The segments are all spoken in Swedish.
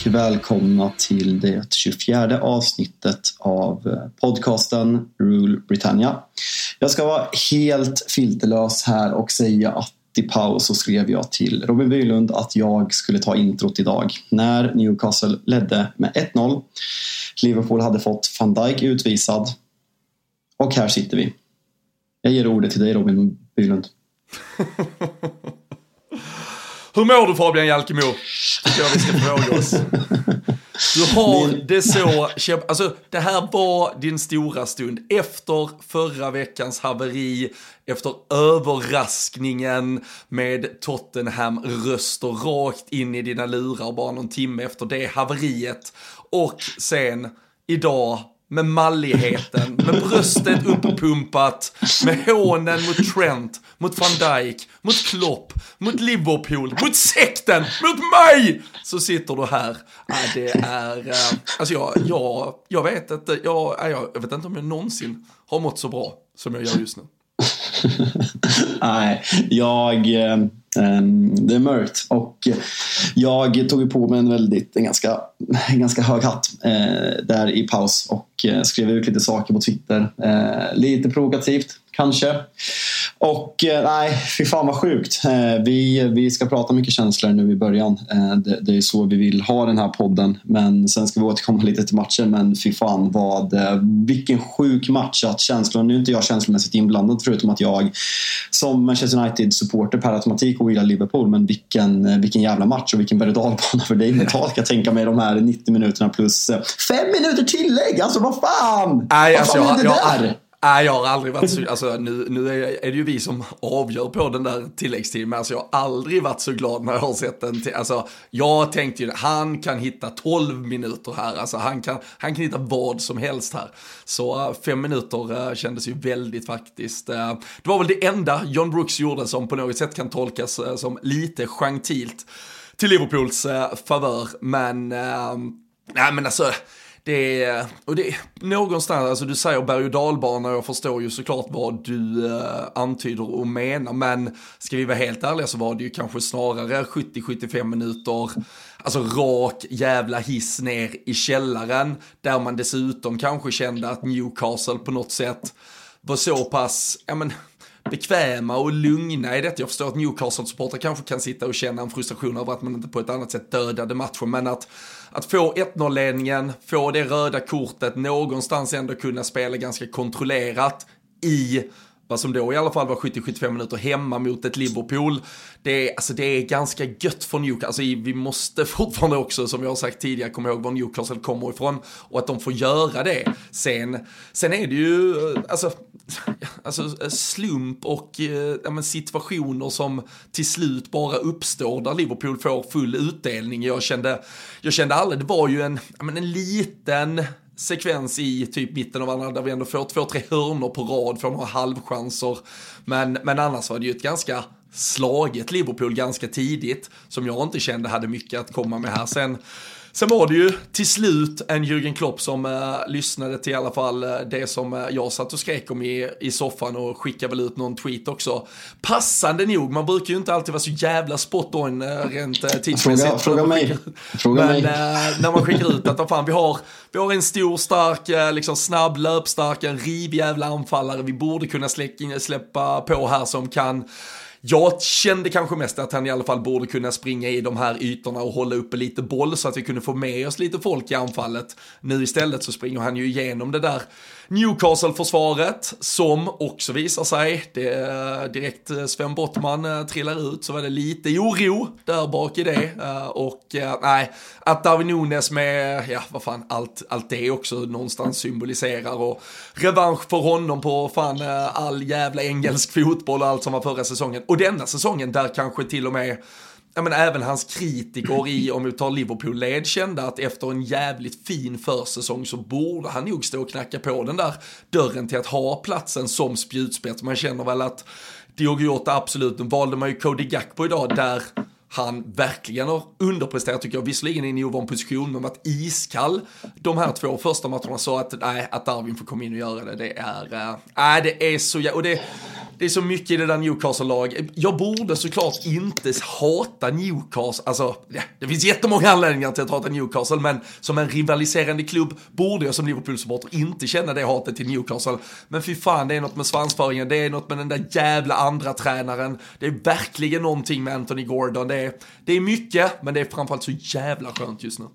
Och välkomna till det 24 avsnittet av eh, podcasten Rule Britannia. Jag ska vara helt filterlös här och säga att i paus så skrev jag till Robin Bylund att jag skulle ta introt idag. När Newcastle ledde med 1-0. Liverpool hade fått van Dijk utvisad. Och här sitter vi. Jag ger ordet till dig Robin Bylund. Hur mår du Fabian Jalkemo? Jag vi ska fråga oss. Du har det så, alltså det här var din stora stund. Efter förra veckans haveri, efter överraskningen med Tottenham-röster rakt in i dina lurar bara någon timme efter det haveriet. Och sen idag med malligheten, med bröstet uppumpat, med hånen mot Trent, mot van Dijk, mot Klopp, mot Liverpool, mot sekten, mot mig! Så sitter du här. Äh, det är, äh, alltså jag, jag, jag vet inte, jag, jag vet inte om jag någonsin har mått så bra som jag gör just nu. Nej, jag... Eh, Eh, det är mörkt och jag tog på mig en väldigt, en ganska, en ganska hög hatt eh, där i paus och eh, skrev ut lite saker på Twitter. Lite provokativt kanske. Och eh, nej, fy fan vad sjukt. Eh, vi, vi ska prata mycket känslor nu i början. Eh, det, det, är så vi vill ha den här podden. Men sen ska vi återkomma lite till matchen. Men fy fan vad, vilken sjuk match att känslor, nu är inte jag känslomässigt inblandad förutom att jag som Manchester United-supporter per automatik och gillar Liverpool. Men vilken, vilken jävla match och vilken berg och för dig mentalt kan jag tänka mig de här 90 minuterna plus fem minuter tillägg. Alltså vad fan! Nej, alltså, vad fan är det jag, där? Jag, Nej, jag har aldrig varit så, alltså nu, nu är, är, det ju vi som avgör på den där tilläggstiden, men alltså jag har aldrig varit så glad när jag har sett den. Till, alltså jag tänkte ju, han kan hitta 12 minuter här, alltså han kan, han kan hitta vad som helst här. Så eh, fem minuter äh, kändes ju väldigt faktiskt. Äh, det var väl det enda John Brooks gjorde som på något sätt kan tolkas som lite gentilt till Liverpools favör, men, nej men alltså, det är, och det är någonstans, alltså du säger berg och dalbana och jag förstår ju såklart vad du eh, antyder och menar, men ska vi vara helt ärliga så var det ju kanske snarare 70-75 minuter, alltså rak jävla hiss ner i källaren, där man dessutom kanske kände att Newcastle på något sätt var så pass, ja men, bekväma och lugna i detta. Jag förstår att Newcastle-supportrar kanske kan sitta och känna en frustration över att man inte på ett annat sätt dödade matchen, men att att få 1-0-ledningen, få det röda kortet, någonstans ändå kunna spela ganska kontrollerat i vad som då i alla fall var 70-75 minuter hemma mot ett Liverpool. Det är, alltså det är ganska gött för Newcastle. Alltså vi måste fortfarande också, som jag har sagt tidigare, komma ihåg var Newcastle kommer ifrån och att de får göra det. Sen, sen är det ju, eh, alltså, alltså eh, slump och eh, ja, situationer som till slut bara uppstår där Liverpool får full utdelning. Jag kände, jag kände aldrig, det var ju en, ja, en liten sekvens i typ mitten av andra där vi ändå får två, tre hörnor på rad, får några halvchanser. Men, men annars var det ju ett ganska slaget Liverpool ganska tidigt som jag inte kände hade mycket att komma med här. Sen Sen var det ju till slut en Jürgen Klopp som eh, lyssnade till i alla fall eh, det som eh, jag satt och skrek om i, i soffan och skickade väl ut någon tweet också. Passande nog, man brukar ju inte alltid vara så jävla spot on eh, rent eh, tidsmässigt. Fråga, fråga mig. Fråga Men mig. Eh, när man skickar ut att fan, vi har, vi har en stor, stark, liksom snabb, löpstark, en riv jävla anfallare vi borde kunna släcka, släppa på här som kan jag kände kanske mest att han i alla fall borde kunna springa i de här ytorna och hålla uppe lite boll så att vi kunde få med oss lite folk i anfallet. Nu istället så springer han ju igenom det där Newcastle-försvaret som också visar sig, det direkt eh, Sven Bottman eh, trillar ut så var det lite oro där bak i det. Eh, och nej, att Darwin Nunes med, ja vad fan, allt, allt det också någonstans symboliserar och revansch för honom på fan all jävla engelsk fotboll och allt som var förra säsongen. Och denna säsongen där kanske till och med ja, men även hans kritiker i, om vi tar Liverpool-led, kände att efter en jävligt fin försäsong så borde han nog stå och knacka på den där dörren till att ha platsen som spjutspets. Man känner väl att Diogo Jota absolut, nu valde man ju Cody Gakpo idag där han verkligen har underpresterat tycker jag, visserligen i en ovan position men varit iskall. De här två första matcherna så att, nej, att Darwin får komma in och göra det, det är, äh, nej det är så, och det, det är så mycket i det där Newcastle-laget. Jag borde såklart inte hata Newcastle, alltså det finns jättemånga anledningar till att hata Newcastle, men som en rivaliserande klubb borde jag som Liverpool-supporter inte känna det hatet till Newcastle. Men fy fan, det är något med svansföringen, det är något med den där jävla andra tränaren. det är verkligen någonting med Anthony Gordon, det är, det är mycket, men det är framförallt så jävla skönt just nu.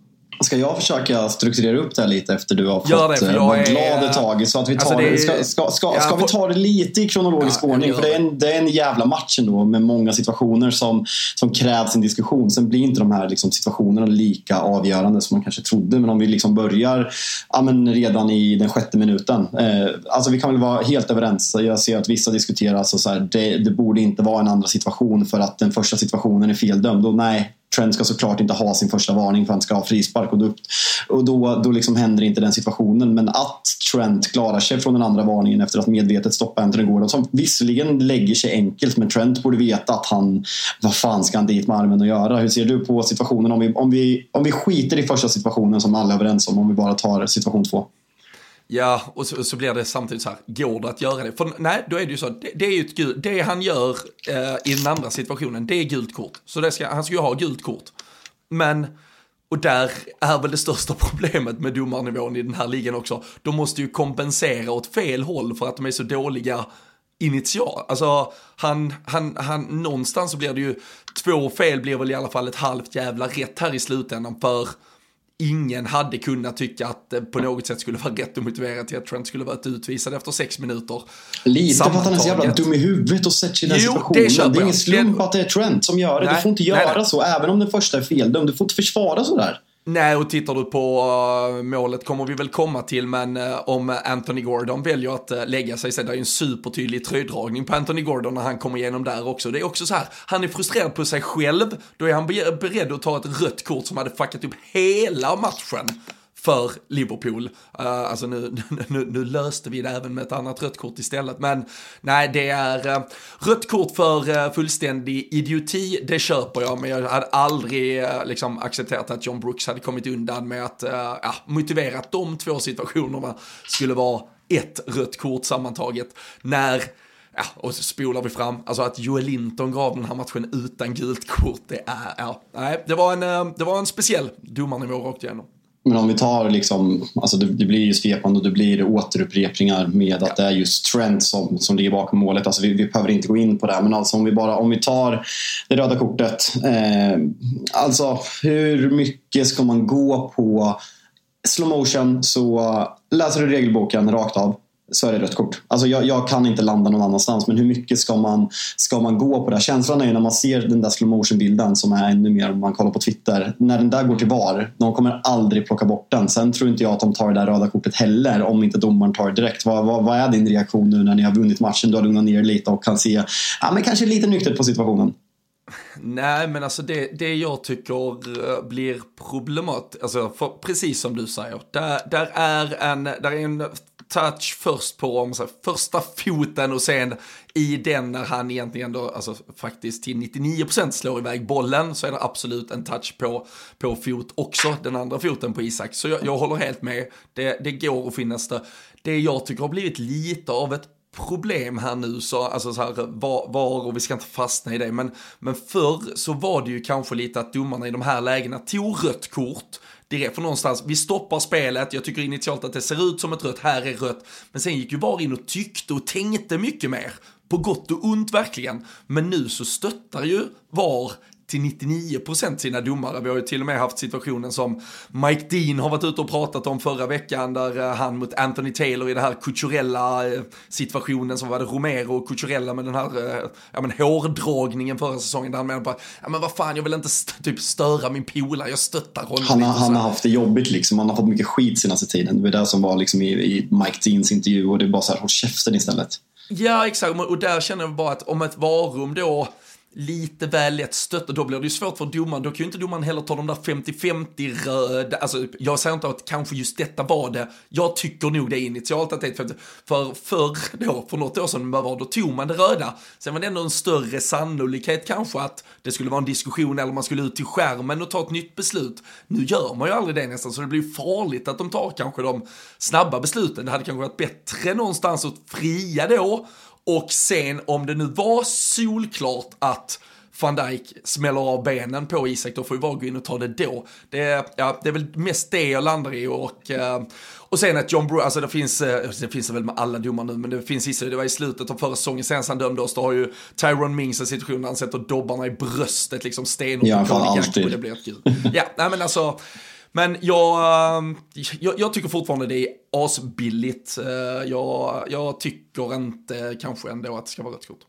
Ska jag försöka strukturera upp det här lite efter du har fått Gör det, jag vara är- glad ett tag? Så att vi tar Alltså, det ska, ska, ska, Ja, ska vi ta det lite i kronologisk Ja, ordning? För det är, en, det är en jävla match ändå med många situationer som, som krävs en diskussion. Sen blir inte de här liksom, situationerna lika avgörande som man kanske trodde. Men om vi liksom börjar ja, men redan i den sjätte minuten. Eh, alltså vi kan väl vara helt överens. Jag ser att vissa diskuterar alltså, så här, det, det borde inte vara en andra situation för att den första situationen är feldömd. Och nej, Trent ska såklart inte ha sin första varning för att han ska ha frispark. Och då, och då, då liksom händer inte den situationen. Men att Trent klarar sig från den andra varningen efter att medvetet stoppa Anthony Gordon. Som visserligen lägger sig enkelt, men Trent borde veta att han... Vad fan ska han dit med armen och göra? Hur ser du på situationen om vi, om vi, om vi skiter i första situationen som alla är överens om, om vi bara tar situation två? Ja, och så, så blir det samtidigt så här, går det att göra det? För nej, då är det ju så, det, det är ju ett gult, det han gör eh, i den andra situationen, det är gult kort. Så det ska, han ska ju ha gult kort. Men, och där är väl det största problemet med domarnivån i den här ligan också, de måste ju kompensera åt fel håll för att de är så dåliga initial. Alltså, han, han, han, någonstans så blir det ju, två fel blir väl i alla fall ett halvt jävla rätt här i slutändan för ingen hade kunnat tycka att det på något sätt skulle vara rätt och motiverat till att Trent skulle varit utvisad efter sex minuter. Lite för att han är så jävla dum i huvudet och sätter sig i den Jo, det situationen. köper Det är ingen slump Det- att det är Trent som gör det. Nej, du får inte nej, göra nej. så, även om den första är feldömd. Du får inte försvara sådär. Nej, och tittar du på uh, målet kommer vi väl komma till, men uh, om eh, Anthony Gordon väljer att uh, lägga sig, så det är ju en supertydlig tröjdragning på Anthony Gordon när han kommer igenom där också. Det är också så här, han är frustrerad på sig själv, då är han beredd att ta ett rött kort som hade fuckat upp hela matchen för Liverpool. Uh, alltså nu, nu, nu löste vi det även med ett annat rött kort istället. Men nej, det är uh, rött kort för uh, fullständig idioti, det köper jag. Men jag hade aldrig uh, liksom accepterat att John Brooks hade kommit undan med att uh, ja, motivera att de två situationerna skulle vara ett rött kort sammantaget. När Ja, och så spolar vi fram, alltså att Joel Linton gav den här matchen utan gult kort, det är, ja, nej, det var en, det var en speciell domarnivå rakt igenom. Men om vi tar liksom, alltså det, det blir ju svepande och det blir återupprepningar med att det är just Trent som, som ligger bakom målet. Alltså vi, vi behöver inte gå in på det, men alltså om vi bara om vi tar det röda kortet. Eh, alltså hur mycket ska man gå på slow motion så läser du regelboken rakt av så är det rött kort. Alltså jag, jag, kan inte landa någon annanstans men hur mycket ska man, ska man gå på det? Känslan är ju när man ser den där slow motion bilden som är ännu mer om man kollar på Twitter. När den där går till VAR, de kommer aldrig plocka bort den. Sen tror inte jag att de tar det där röda kortet heller om inte domaren tar det direkt. Vad, vad, vad är din reaktion nu när ni har vunnit matchen? Du har lugnat ner lite och kan se ja, men kanske lite nyktert på situationen. Nej, men alltså det, det jag tycker eh, blir problematiskt, alltså precis som du säger, där, där, är en, där är en touch först på om, så första foten och sen i den när han egentligen då, alltså faktiskt till 99% slår iväg bollen så är det absolut en touch på, på fot också, den andra foten på Isak. Så jag, jag håller helt med, det, det går att finnas det. Det jag tycker har blivit lite av ett problem här nu, så, alltså så här, var, var, och vi ska inte fastna i det, men, men förr så var det ju kanske lite att domarna i de här lägena tog rött kort direkt för någonstans, vi stoppar spelet, jag tycker initialt att det ser ut som ett rött, här är rött, men sen gick ju VAR in och tyckte och tänkte mycket mer. På gott och ont verkligen. Men nu så stöttar ju VAR till 99% sina domare. Vi har ju till och med haft situationen som Mike Dean har varit ute och pratat om förra veckan där eh, han mot Anthony Taylor i den här kulturella eh, situationen som var det Romero och Cucurella med den här eh, ja, men hårdragningen förra säsongen där han menade på ja men vad fan jag vill inte st typ störa min polare, jag stöttar honom. Han, har, han har haft det jobbigt liksom, han har fått mycket skit senaste tiden. Det var det som var liksom i, i Mike Deans intervju och det är bara så här, håll käften istället. Ja exakt, och där känner jag bara att om ett varum då lite väl lätt stött och då blir det ju svårt för domaren. Då kan ju inte domaren heller ta de där 50-50 röda, Alltså, typ, jag säger inte att kanske just detta var det. Jag tycker nog det initialt att det är 50. För förr då, för något år sedan, var då tog man det röda. Sen var det ändå en större sannolikhet kanske att det skulle vara en diskussion eller man skulle ut till skärmen och ta ett nytt beslut. Nu gör man ju aldrig det nästan, så det blir farligt att de tar kanske de snabba besluten. Det hade kanske varit bättre någonstans att fria då och sen om det nu var solklart att van Dijk smäller av benen på Isak, då får ju bara gå in och ta det då. Det, ja, det är väl mest det jag landar i och, eh, och sen att John Brewer, alltså det finns, eh, det finns det väl med alla domar nu, men det finns vissa, det var i slutet av förra säsongen, sen han dömde oss, då har ju Tyrone Mings en situation där han sätter dobbarna i bröstet liksom stenhårt. Ja, fan alltid. Och det blir ett kul. ja, nej men alltså, men jag, ehm, jag, jag, tycker fortfarande det är asbilligt. Eh, jag, jag tycker inte kanske ändå att det ska vara rött kort.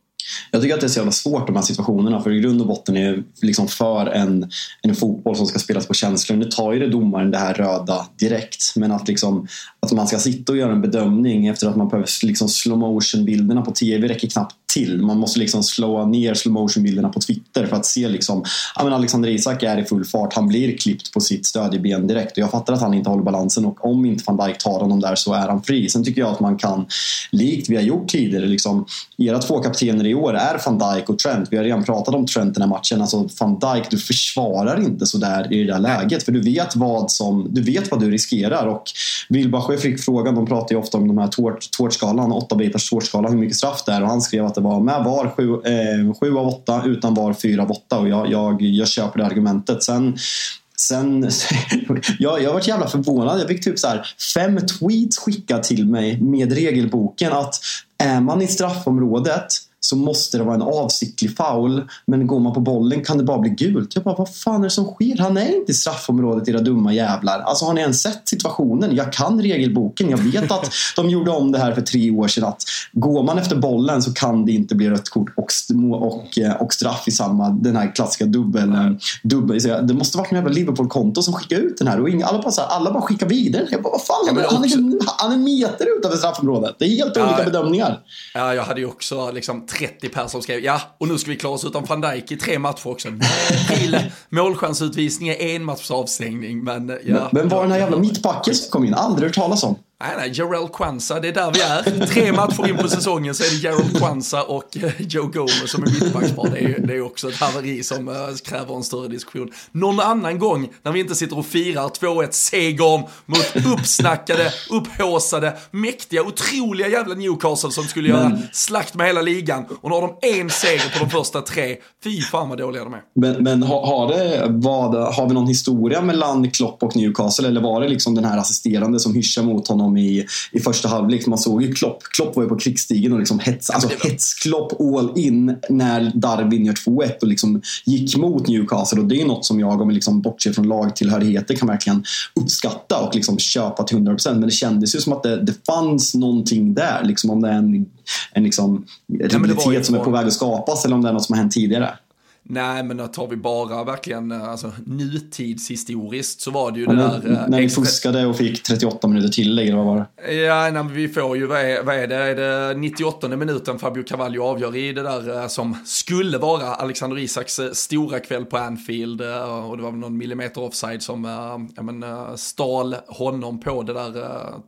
Jag tycker att det är så jävla svårt de här situationerna för i grund och botten är liksom för en, en fotboll som ska spelas på känslor. Nu tar ju det domaren det här röda direkt men att, liksom, att man ska sitta och göra en bedömning efter att man behöver liksom slow motion bilderna på tv räcker knappt till. Man måste liksom slå ner slow motion bilderna på Twitter för att se liksom, ja, men Alexander Isak är i full fart. Han blir klippt på sitt stödjeben direkt och jag fattar att han inte håller balansen och om inte van Dijk tar honom där så är han fri. Sen tycker jag att man kan, likt vi har gjort tidigare, liksom, era två kaptener i år är van Dijk och Trent. Vi har redan pratat om Trent den här matchen. Alltså van Dijk, du försvarar inte sådär i det där läget för du vet vad, som, du, vet vad du riskerar och Wilbacher fick frågan, de pratar ju ofta om de här tårtskalan, åtta bitars tårtskala, hur mycket straff det är och han skrev att det var med VAR 7 eh, sju av 8, utan VAR 4 av 8 och jag, jag, jag köper det argumentet. Sen Sen, jag, jag varit jävla förvånad. Jag fick typ så här fem tweets skickade till mig med regelboken att är man i straffområdet så måste det vara en avsiktlig foul. Men går man på bollen kan det bara bli gult. Jag bara, vad fan är det som sker? Han är inte i straffområdet era dumma jävlar. Alltså har ni ens sett situationen? Jag kan regelboken. Jag vet att de gjorde om det här för tre år sedan. Att går man efter bollen så kan det inte bli rött kort och, och, eh, och straff i samma, den här klassiska dubbel. Eh, dubbel det måste varit något jävla Liverpool-konto som skickade ut den här och alla, bara, alla bara skickar vidare. Jag bara, vad fan? Ja, han, är, han är meter utanför straffområdet. Det är helt ja, olika bedömningar. Ja, jag hade ju också liksom 30 pers som skrev ja, och nu ska vi klara oss utan van Dijk i tre matcher också. Till målchansutvisning är en matchs avstängning, men ja. Men, men var den här jävla mittbacken som kom in? Aldrig hört talas om. Nej, nej, Jarell Kwanza, det är där vi är. Tre matcher in på säsongen så är det Jarell Kwanza och eh, Joe Gomez som är mittbackspar. Det är, det är också ett haveri som uh, kräver en större diskussion. Någon annan gång när vi inte sitter och firar 2-1 segern mot uppsnackade, upphåsade, mäktiga, otroliga jävla Newcastle som skulle men, göra slakt med hela ligan. Och nu har de en seger på de första tre. Fy fan vad dåliga de är. Men, men har, har, det, vad, har vi någon historia mellan Klopp och Newcastle eller var det liksom den här assisterande som hyschar mot honom honom i, i första halvlek. Man såg ju Klopp. Klopp var ju på krigsstigen och liksom hets, alltså hetsklopp all in när Darwin gör 2-1 och liksom gick mot Newcastle. Och det är något som jag, om vi liksom bortser från lagtillhörigheter, kan verkligen uppskatta. Och liksom köpa till 100% men det kändes ju som att det, det fanns någonting där. Liksom om det är en, en liksom, rivalitet som är på väg att skapas eller om det är något som har hänt tidigare. Nej, men tar vi bara verkligen eh, alltså, nutidshistoriskt så var det ju ja, det där... Eh, när vi fuskade och fick 38 minuter tillägg, eller vad var det? Ja, nej, vi får ju, vad är, vad är det, är det 98 minuten Fabio Cavallo avgör i det där eh, som skulle vara Alexander Isaks stora kväll på Anfield och det var väl någon millimeter offside som ja, men, stal honom på det där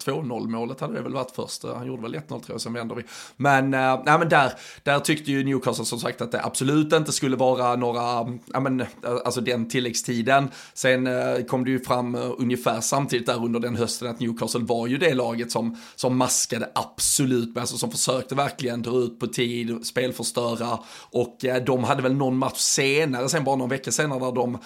2-0 målet hade det väl varit först. Han gjorde väl 1-0 tror jag, sen vänder vi. Men, nej, men där, där tyckte ju Newcastle som sagt att det absolut inte skulle vara några, ja men, alltså den tilläggstiden. Sen eh, kom det ju fram eh, ungefär samtidigt där under den hösten att Newcastle var ju det laget som, som maskade absolut, alltså som försökte verkligen dra ut på tid, spelförstöra och eh, de hade väl någon match senare, sen bara någon vecka senare där de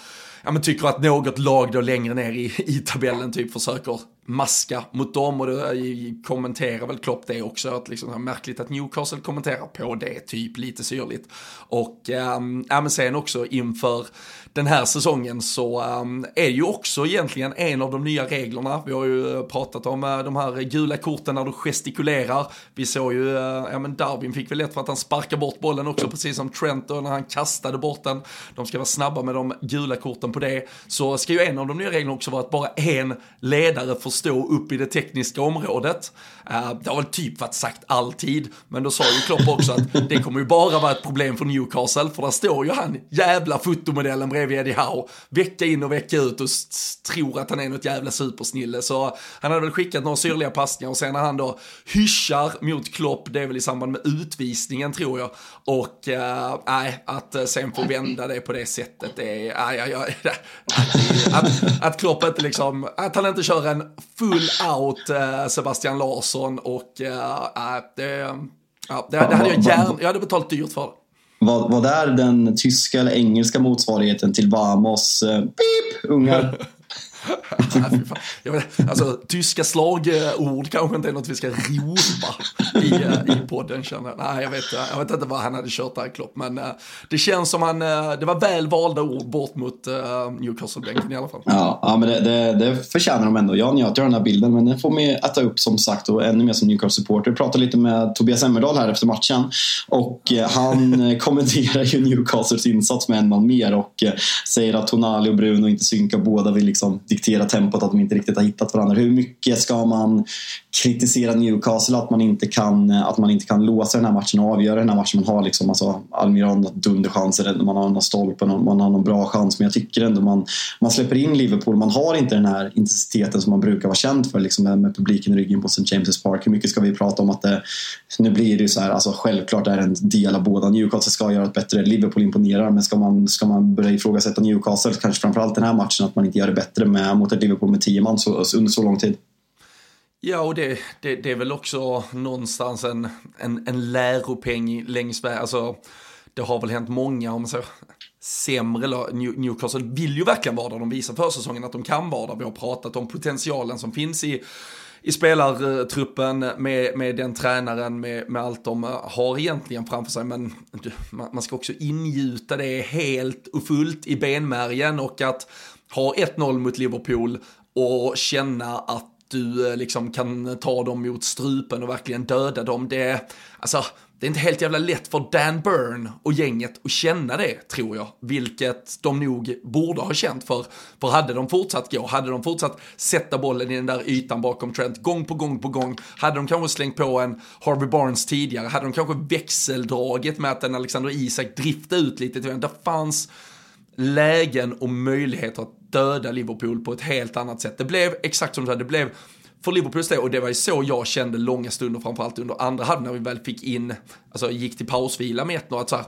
ja, men tycker att något lag då längre ner i, i tabellen typ försöker maska mot dem och då eh, kommenterar väl Klopp det också, att liksom märkligt att Newcastle kommenterar på det, typ lite syrligt. Och ähm, ja, men sen också inför den här säsongen så ehm, är ju också egentligen en av de nya reglerna. Vi har ju eh, pratat om eh, de här gula korten när du gestikulerar. Vi såg ju, eh, ja men Darwin fick väl lätt för att han sparkar bort bollen också, precis som Trent då när han kastade bort den. De ska vara snabba med de gula korten på det. Så ska ju en av de nya reglerna också vara att bara en ledare får stå upp i det tekniska området. Det har väl typ varit sagt alltid, men då sa ju Klopp också att det kommer ju bara vara ett problem för Newcastle, för där står ju han jävla fotomodellen bredvid bredvid Eddie Howe vecka in och vecka ut och tror att han är något jävla supersnille. Så han hade väl skickat några syrliga passningar och sen när han då hyschar mot Klopp, det är väl i samband med utvisningen tror jag. Och äh, nej, att eh, sen få vända det på det sättet, det är, aj, aj, aj, att, att Klopp inte liksom, att han inte kör en full out äh, Sebastian Larsson och äh, det, ja, det, det hade jag gärna, jag hade betalt dyrt för det. Vad, vad är den tyska eller engelska motsvarigheten till Vamos eh, beep, ungar? alltså, tyska slagord kanske inte är något vi ska ropa i, eh, i podden känner jag. Nej, jag vet, jag vet inte vad han hade kört där Klopp, men uh, det känns som han, uh, det var väl valda ord bort mot uh, Newcastle-bänken i alla fall. Ja, ja men det, det, det förtjänar de ändå. Jag njöt av den här bilden, men den får mig äta upp som sagt och ännu mer som Newcastle-supporter. Jag pratade lite med Tobias Emmerdahl här efter matchen och han kommenterar ju Newcastles insats med en man mer och säger att Tonali och Bruno inte synkar, båda vill liksom diktera tempot, att de inte riktigt har hittat varandra. Hur mycket ska man kritisera Newcastle att man inte kan, att man inte kan låsa den här matchen och avgöra den här matchen? Man har liksom, alltså, Almiron dunderchanser, man har någon stolpe, man har någon bra chans, men jag tycker ändå man, man släpper in Liverpool. Man har inte den här intensiteten som man brukar vara känd för liksom med, med publiken i ryggen på St. James' Park. Hur mycket ska vi prata om att det, nu blir det ju så här, alltså självklart är det en del av båda. Newcastle ska göra ett bättre, Liverpool imponerar, men ska man, ska man börja ifrågasätta Newcastle, kanske framförallt den här matchen, att man inte gör det bättre med, Eh, mot ett Liverpool med tio man så, under så lång tid. Ja, och det, det, det är väl också någonstans en, en, en läropeng längs vägen. Alltså, det har väl hänt många, om man säger sämre Newcastle vill ju verkligen vara där. De visar för säsongen att de kan vara där. Vi har pratat om potentialen som finns i, i spelartruppen med, med den tränaren, med, med allt de eh, har egentligen framför sig. Men man ska också ingjuta det helt och fullt i benmärgen och att ha 1-0 mot Liverpool och känna att du eh, liksom kan ta dem mot strupen och verkligen döda dem. Det, alltså, det är inte helt jävla lätt för Dan Byrne och gänget att känna det, tror jag. Vilket de nog borde ha känt för. För hade de fortsatt gå, hade de fortsatt sätta bollen i den där ytan bakom Trent gång på gång på gång, hade de kanske slängt på en Harvey Barnes tidigare, hade de kanske växeldragit med att en Alexander Isak driftade ut lite. Det fanns lägen och möjligheter att döda Liverpool på ett helt annat sätt. Det blev exakt som du sa, det blev för Liverpools del, och det var ju så jag kände långa stunder, framförallt under andra halvan när vi väl fick in, alltså gick till pausvila med 1-0, att så här,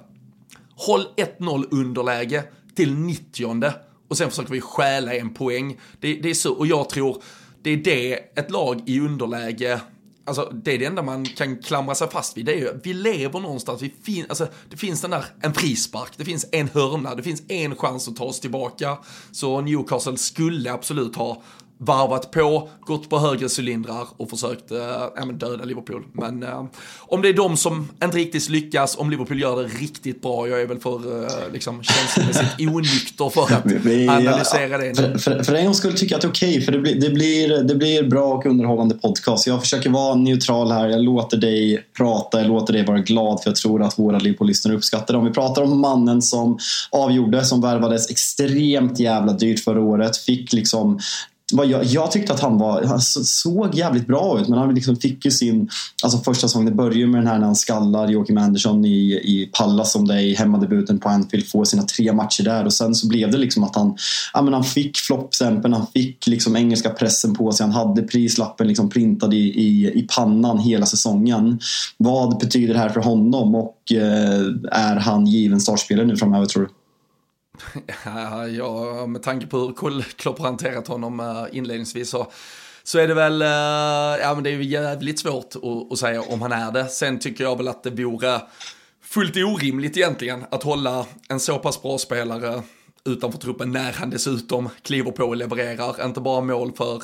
håll 1-0 underläge till 90 och sen försöker vi stjäla en poäng. Det, det är så, och jag tror det är det ett lag i underläge Alltså det är det enda man kan klamra sig fast vid. Det är ju, vi lever någonstans, vi fin, alltså, det finns den där, en frispark, det finns en hörna, det finns en chans att ta oss tillbaka. Så Newcastle skulle absolut ha varvat på, gått på högre cylindrar och försökt äh, ja, döda Liverpool. Men äh, om det är de som inte riktigt lyckas, om Liverpool gör det riktigt bra, jag är väl för äh, liksom, känslomässigt onykter för att analysera det. För, för, för en gång skulle tycka att det är okej, okay, för det blir, det, blir, det blir bra och underhållande podcast. Jag försöker vara neutral här, jag låter dig prata, jag låter dig vara glad för jag tror att våra Liverpool-lyssnare uppskattar det. Om vi pratar om mannen som avgjorde, som värvades extremt jävla dyrt förra året, fick liksom jag, jag, tyckte att han var, han såg jävligt bra ut men han liksom fick ju sin alltså första säsongen, det börjar med den här när han skallar Joakim Andersson i, i Pallas som det är i hemmadebuten på Anfield, får sina tre matcher där och sen så blev det liksom att han, ja, men han fick floppstämpeln, han fick liksom engelska pressen på sig, han hade prislappen liksom printad i, i, i pannan hela säsongen. Vad betyder det här för honom och eh, är han given startspelare nu framöver tror du? Ja, med tanke på hur Klopp har hanterat honom eh, inledningsvis så, så är det väl, eh, ja men det är ju jävligt svårt att, att säga om han är det. Sen tycker jag väl att det vore fullt orimligt egentligen att hålla en så pass bra spelare utanför truppen när han dessutom kliver på och levererar, inte bara mål för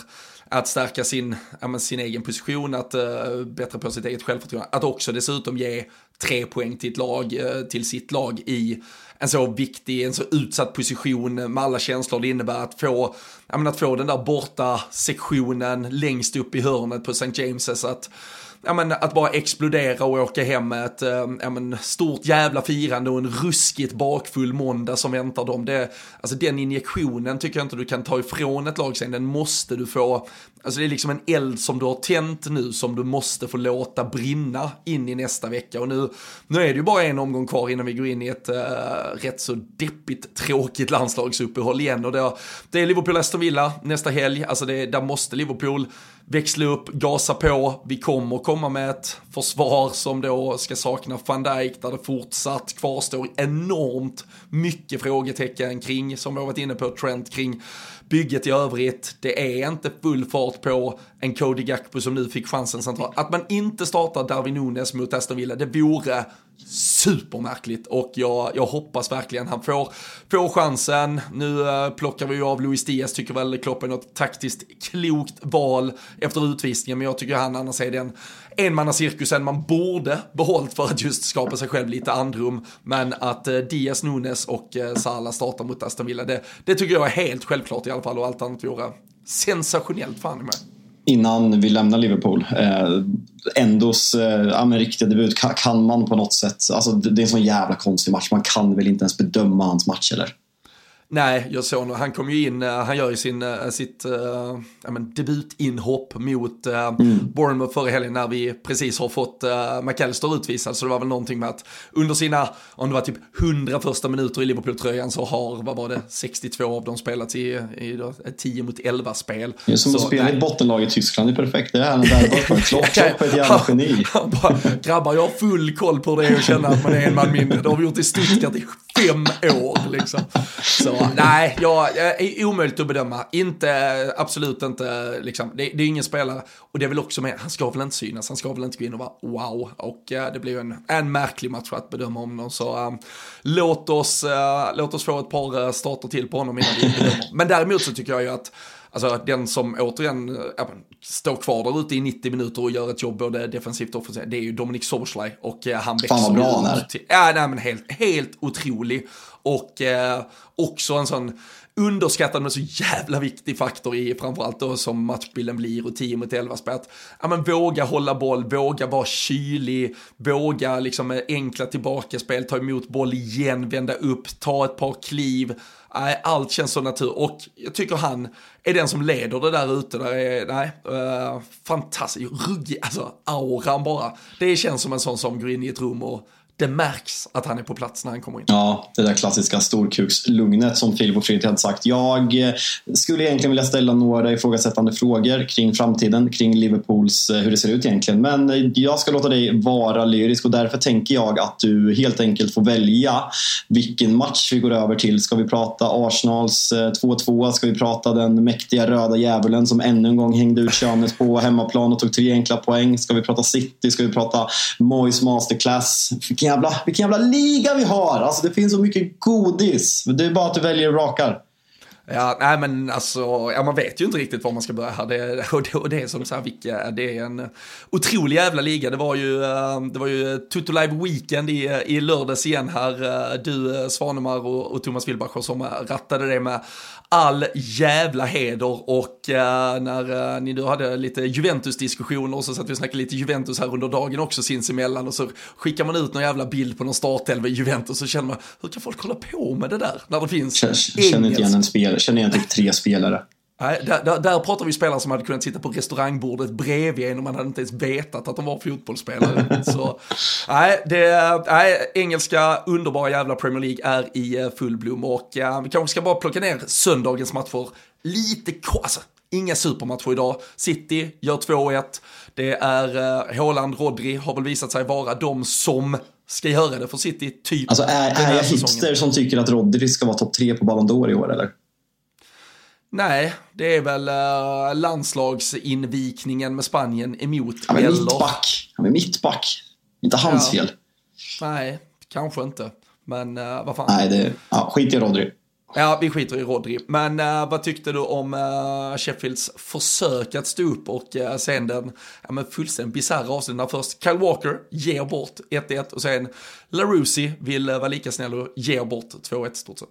att stärka sin, ja, sin egen position, att eh, uh, bättra på sitt eget självförtroende, att också dessutom ge tre poäng till, ett lag, uh, till sitt lag i en så viktig, en så utsatt position med alla känslor det innebär att få, menar, att få den där borta sektionen längst upp i hörnet på St. James's. Att, ja, men, att bara explodera och åka hem med ett eh, ja, men, stort jävla firande och en ruskigt bakfull måndag som väntar dem. Det, alltså, den injektionen tycker jag inte du kan ta ifrån ett lag sen, den måste du få. Alltså det är liksom en eld som du har tänt nu som du måste få låta brinna in i nästa vecka. Och nu, nu är det ju bara en omgång kvar innan vi går in i ett äh, rätt så deppigt tråkigt landslagsuppehåll igen. Och det, det är Liverpool-Aston Villa nästa helg. Alltså det, där måste Liverpool växla upp, gasa på. Vi kommer komma med ett försvar som då ska sakna van Dijk där det fortsatt kvarstår enormt mycket frågetecken kring, som vi har varit inne på, Trent kring bygget i övrigt. Det är inte full fart på en Cody Gakpo som nu fick chansen centralt. Att man inte startar Darwin Nunes mot Aston Villa, det vore supermärkligt och jag, jag hoppas verkligen han får, får chansen. Nu eh, plockar vi ju av Luis Diaz, tycker väl Klopp är något taktiskt klokt val efter utvisningen, men jag tycker han annars är den enmannacirkusen man borde behållt för att just skapa sig själv lite andrum. Men att eh, Diaz, Nunes och eh, Salah startar mot Aston Villa, det, det tycker jag är helt självklart i alla fall och allt annat vore sensationellt fan i innan vi lämnar Liverpool. Eh, Endos eh, ja, riktiga debut, kan, kan, man på något sätt... Alltså, det är en sån jävla konstig match. Man kan väl inte ens bedöma hans match, eller? Nej, jag såg nog, han kom ju in, eh, han gör ju sin, eh, sitt ja, men, debutinhopp mot uh, mm. Bournemouth förra helgen när vi precis har fått uh, McAllister utvisad. Så det var väl någonting med att under sina, om det var typ 100 första minuter i Liverpool-tröjan så har, vad var det, 62 av dem spelats i, i då, ett 10 mot 11 spel. Det är som så, att spela nej. i bottenlag i Tyskland, det är perfekt. Det är han där. Klopp, är ett jävla geni. Grabbar, jag har full koll på det och känner att man är en man mindre. Det har vi gjort i Stuttgart i fem år liksom. Så nej, jag, är omöjligt att bedöma. Inte, absolut inte, liksom. Det, det är ingen spelare. Och det är väl också med, han ska väl inte synas, han ska väl inte gå in och vara wow. Och uh, det blir en, en märklig match att bedöma honom. Så um, låt, oss, uh, låt oss få ett par starter till på honom innan vi bedömer. Men däremot så tycker jag ju att Alltså den som återigen äh, står kvar där ute i 90 minuter och gör ett jobb både defensivt och offensivt, det är ju Dominic Soboslaj och äh, han växer Fan vad bra han är. Ja, nej, men helt, helt otrolig. Och också en sån underskattad men så jävla viktig faktor i framförallt då som matchbilden blir och 10 mot 11 spel. Ja men våga hålla boll, våga vara kylig, våga liksom med enkla tillbakaspel, ta emot boll igen, vända upp, ta ett par kliv. Nej, allt känns så natur och jag tycker han är den som leder det där ute. Där är, nej, eh, uh, fantastiskt, ruggig, alltså auran bara. Det känns som en sån som går in i ett rum och det märks att han är på plats när han kommer in. Ja, det där klassiska storkukslugnet som Filip och Fredrik hade sagt. Jag eh, skulle egentligen vilja ställa några ifrågasättande frågor kring framtiden, kring Liverpools, eh, hur det ser ut egentligen. Men eh, jag ska låta dig vara lyrisk och därför tänker jag att du helt enkelt får välja vilken match vi går över till. Ska vi prata Arsenals 2-2? Ska vi prata den mäktiga röda djävulen som ännu en gång hängde ut könet på hemmaplan och tog tre enkla poäng? Ska vi prata City? Ska vi prata Moyes masterclass? Vilken jävla, vilken jävla liga vi har! Alltså det finns så mycket godis. Det är bara att du väljer och rakar. Ja, nej men alltså, ja, man vet ju inte riktigt var man ska börja. Det, och, det, och det är som så här, vilka, det är en otrolig jävla liga. Det var ju, eh, det var ju Toto Live Weekend i, i lördags igen här. Eh, du, Svanemar och, och Thomas Wilbacher som rattade det med all jävla heder och när ni nu hade lite Juventus-diskussioner så satt vi och snackade lite Juventus här under dagen också sinsemellan och så skickar man ut någon jävla bild på någon startelva i Juventus så känner man hur kan folk hålla på med det där när det finns Känner inte igen en spelare, känner igen typ tre spelare. Nej, där, där, där, pratar vi spelare som hade kunnat sitta på restaurangbordet bredvid en och man hade inte ens vetat att de var fotbollsspelare. Så, nej, det, nej, engelska underbara jävla Premier League är i eh, full blom och uh, vi kanske ska bara plocka ner söndagens matcher lite kort. Alltså, inga supermatcher idag. City gör 2-1. Det är uh, Haaland, Rodri har väl visat sig vara de som ska göra det för City, typ. Alltså är, är jag hipster som tycker att Rodri ska vara topp tre på Ballon d'Or i år eller? Nej, det är väl uh, landslagsinvikningen med Spanien emot. Han är eller... mittback. Han är mittback. Inte hans ja. fel. Nej, kanske inte. Men uh, vad fan. Nej, det, ja, skit i Rodri. Ja, vi skiter i Rodri. Men uh, vad tyckte du om uh, Sheffields försök att stå upp och uh, sen den ja, men fullständigt bisarra avslutningen först Kyle Walker ger bort 1-1 och sen LaRusi vill vara lika snäll och ger bort 2-1 stort sett.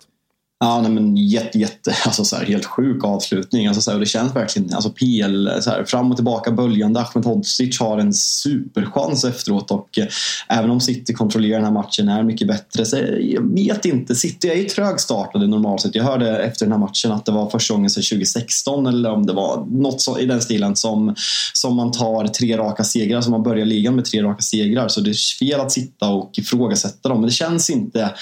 Ja, nej, men jätte, jätte, alltså så här, helt sjuk avslutning. Alltså så här, och det känns verkligen, alltså PL, så här, fram och tillbaka böljande. Ahmed Hodzic har en superchans efteråt och eh, även om City kontrollerar den här matchen är mycket bättre så eh, jag vet inte. City är ju trögstartade normalt sett. Jag hörde efter den här matchen att det var första gången sedan 2016 eller om det var något så, i den stilen som, som man tar tre raka segrar, som man börjar ligan med tre raka segrar. Så det är fel att sitta och ifrågasätta dem. Men det känns inte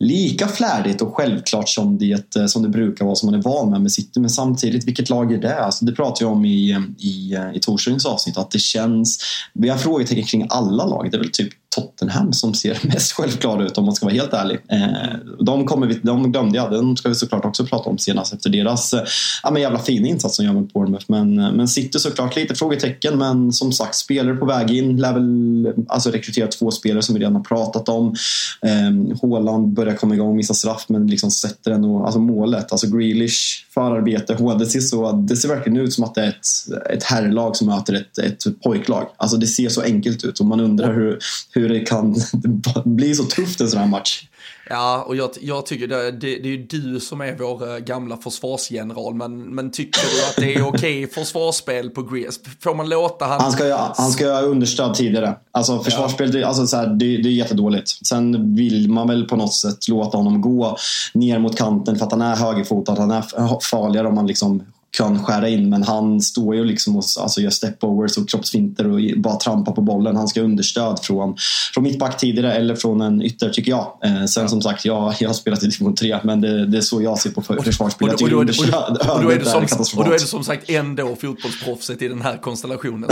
lika flärdigt och självklart som det, eh, som det brukar vara som man är van med med City. Men samtidigt, vilket lag är det? Alltså, det pratade jag om i, eh, i, eh, i torsdagens avsnitt. Att det känns... Vi har frågetecken kring alla lag. Det är väl typ Tottenham som ser mest självklara ut om man ska vara helt ärlig. Eh, de, kommer vi, de glömde jag, de ska vi såklart också prata om senast efter deras eh, ja, men jävla fina insats som gör med Bournemouth. Men, eh, men City såklart lite frågetecken men som sagt spelare på väg in. Lär väl alltså, rekrytera två spelare som vi redan har pratat om. Eh, Haaland börjar komma igång, missar straff men liksom sätter ändå alltså målet. Alltså Grealish, förarbete, HDC så det ser verkligen ut som att det är ett, ett herrlag som möter ett, ett pojklag. Alltså det ser så enkelt ut och man undrar hur, hur hur det kan bli så tufft en sån här match. Ja, och jag, jag tycker det, det, det, är du som är vår eh, gamla försvarsgeneral, men, men tycker du att det är okej okay försvarsspel på Grease? Får man låta han... Han ska ju han ska ha understöd tidigare. Alltså försvarsspel, ja. alltså, så här, det, det är jättedåligt. Sen vill man väl på något sätt låta honom gå ner mot kanten för att han är högerfotad. Han är farligare om man liksom kan skära in men han står ju liksom och alltså, gör stepovers och kroppsfinter och bara trampar på bollen. Han ska understöd från, från mittback tidigare eller från en ytter tycker jag. Eh, sen som sagt, jag, jag har spelat i division 3 men det, det är så jag ser på försvarsspel. Och, och, och, och, och, då är du som, som sagt ändå fotbollsproffset i den här konstellationen.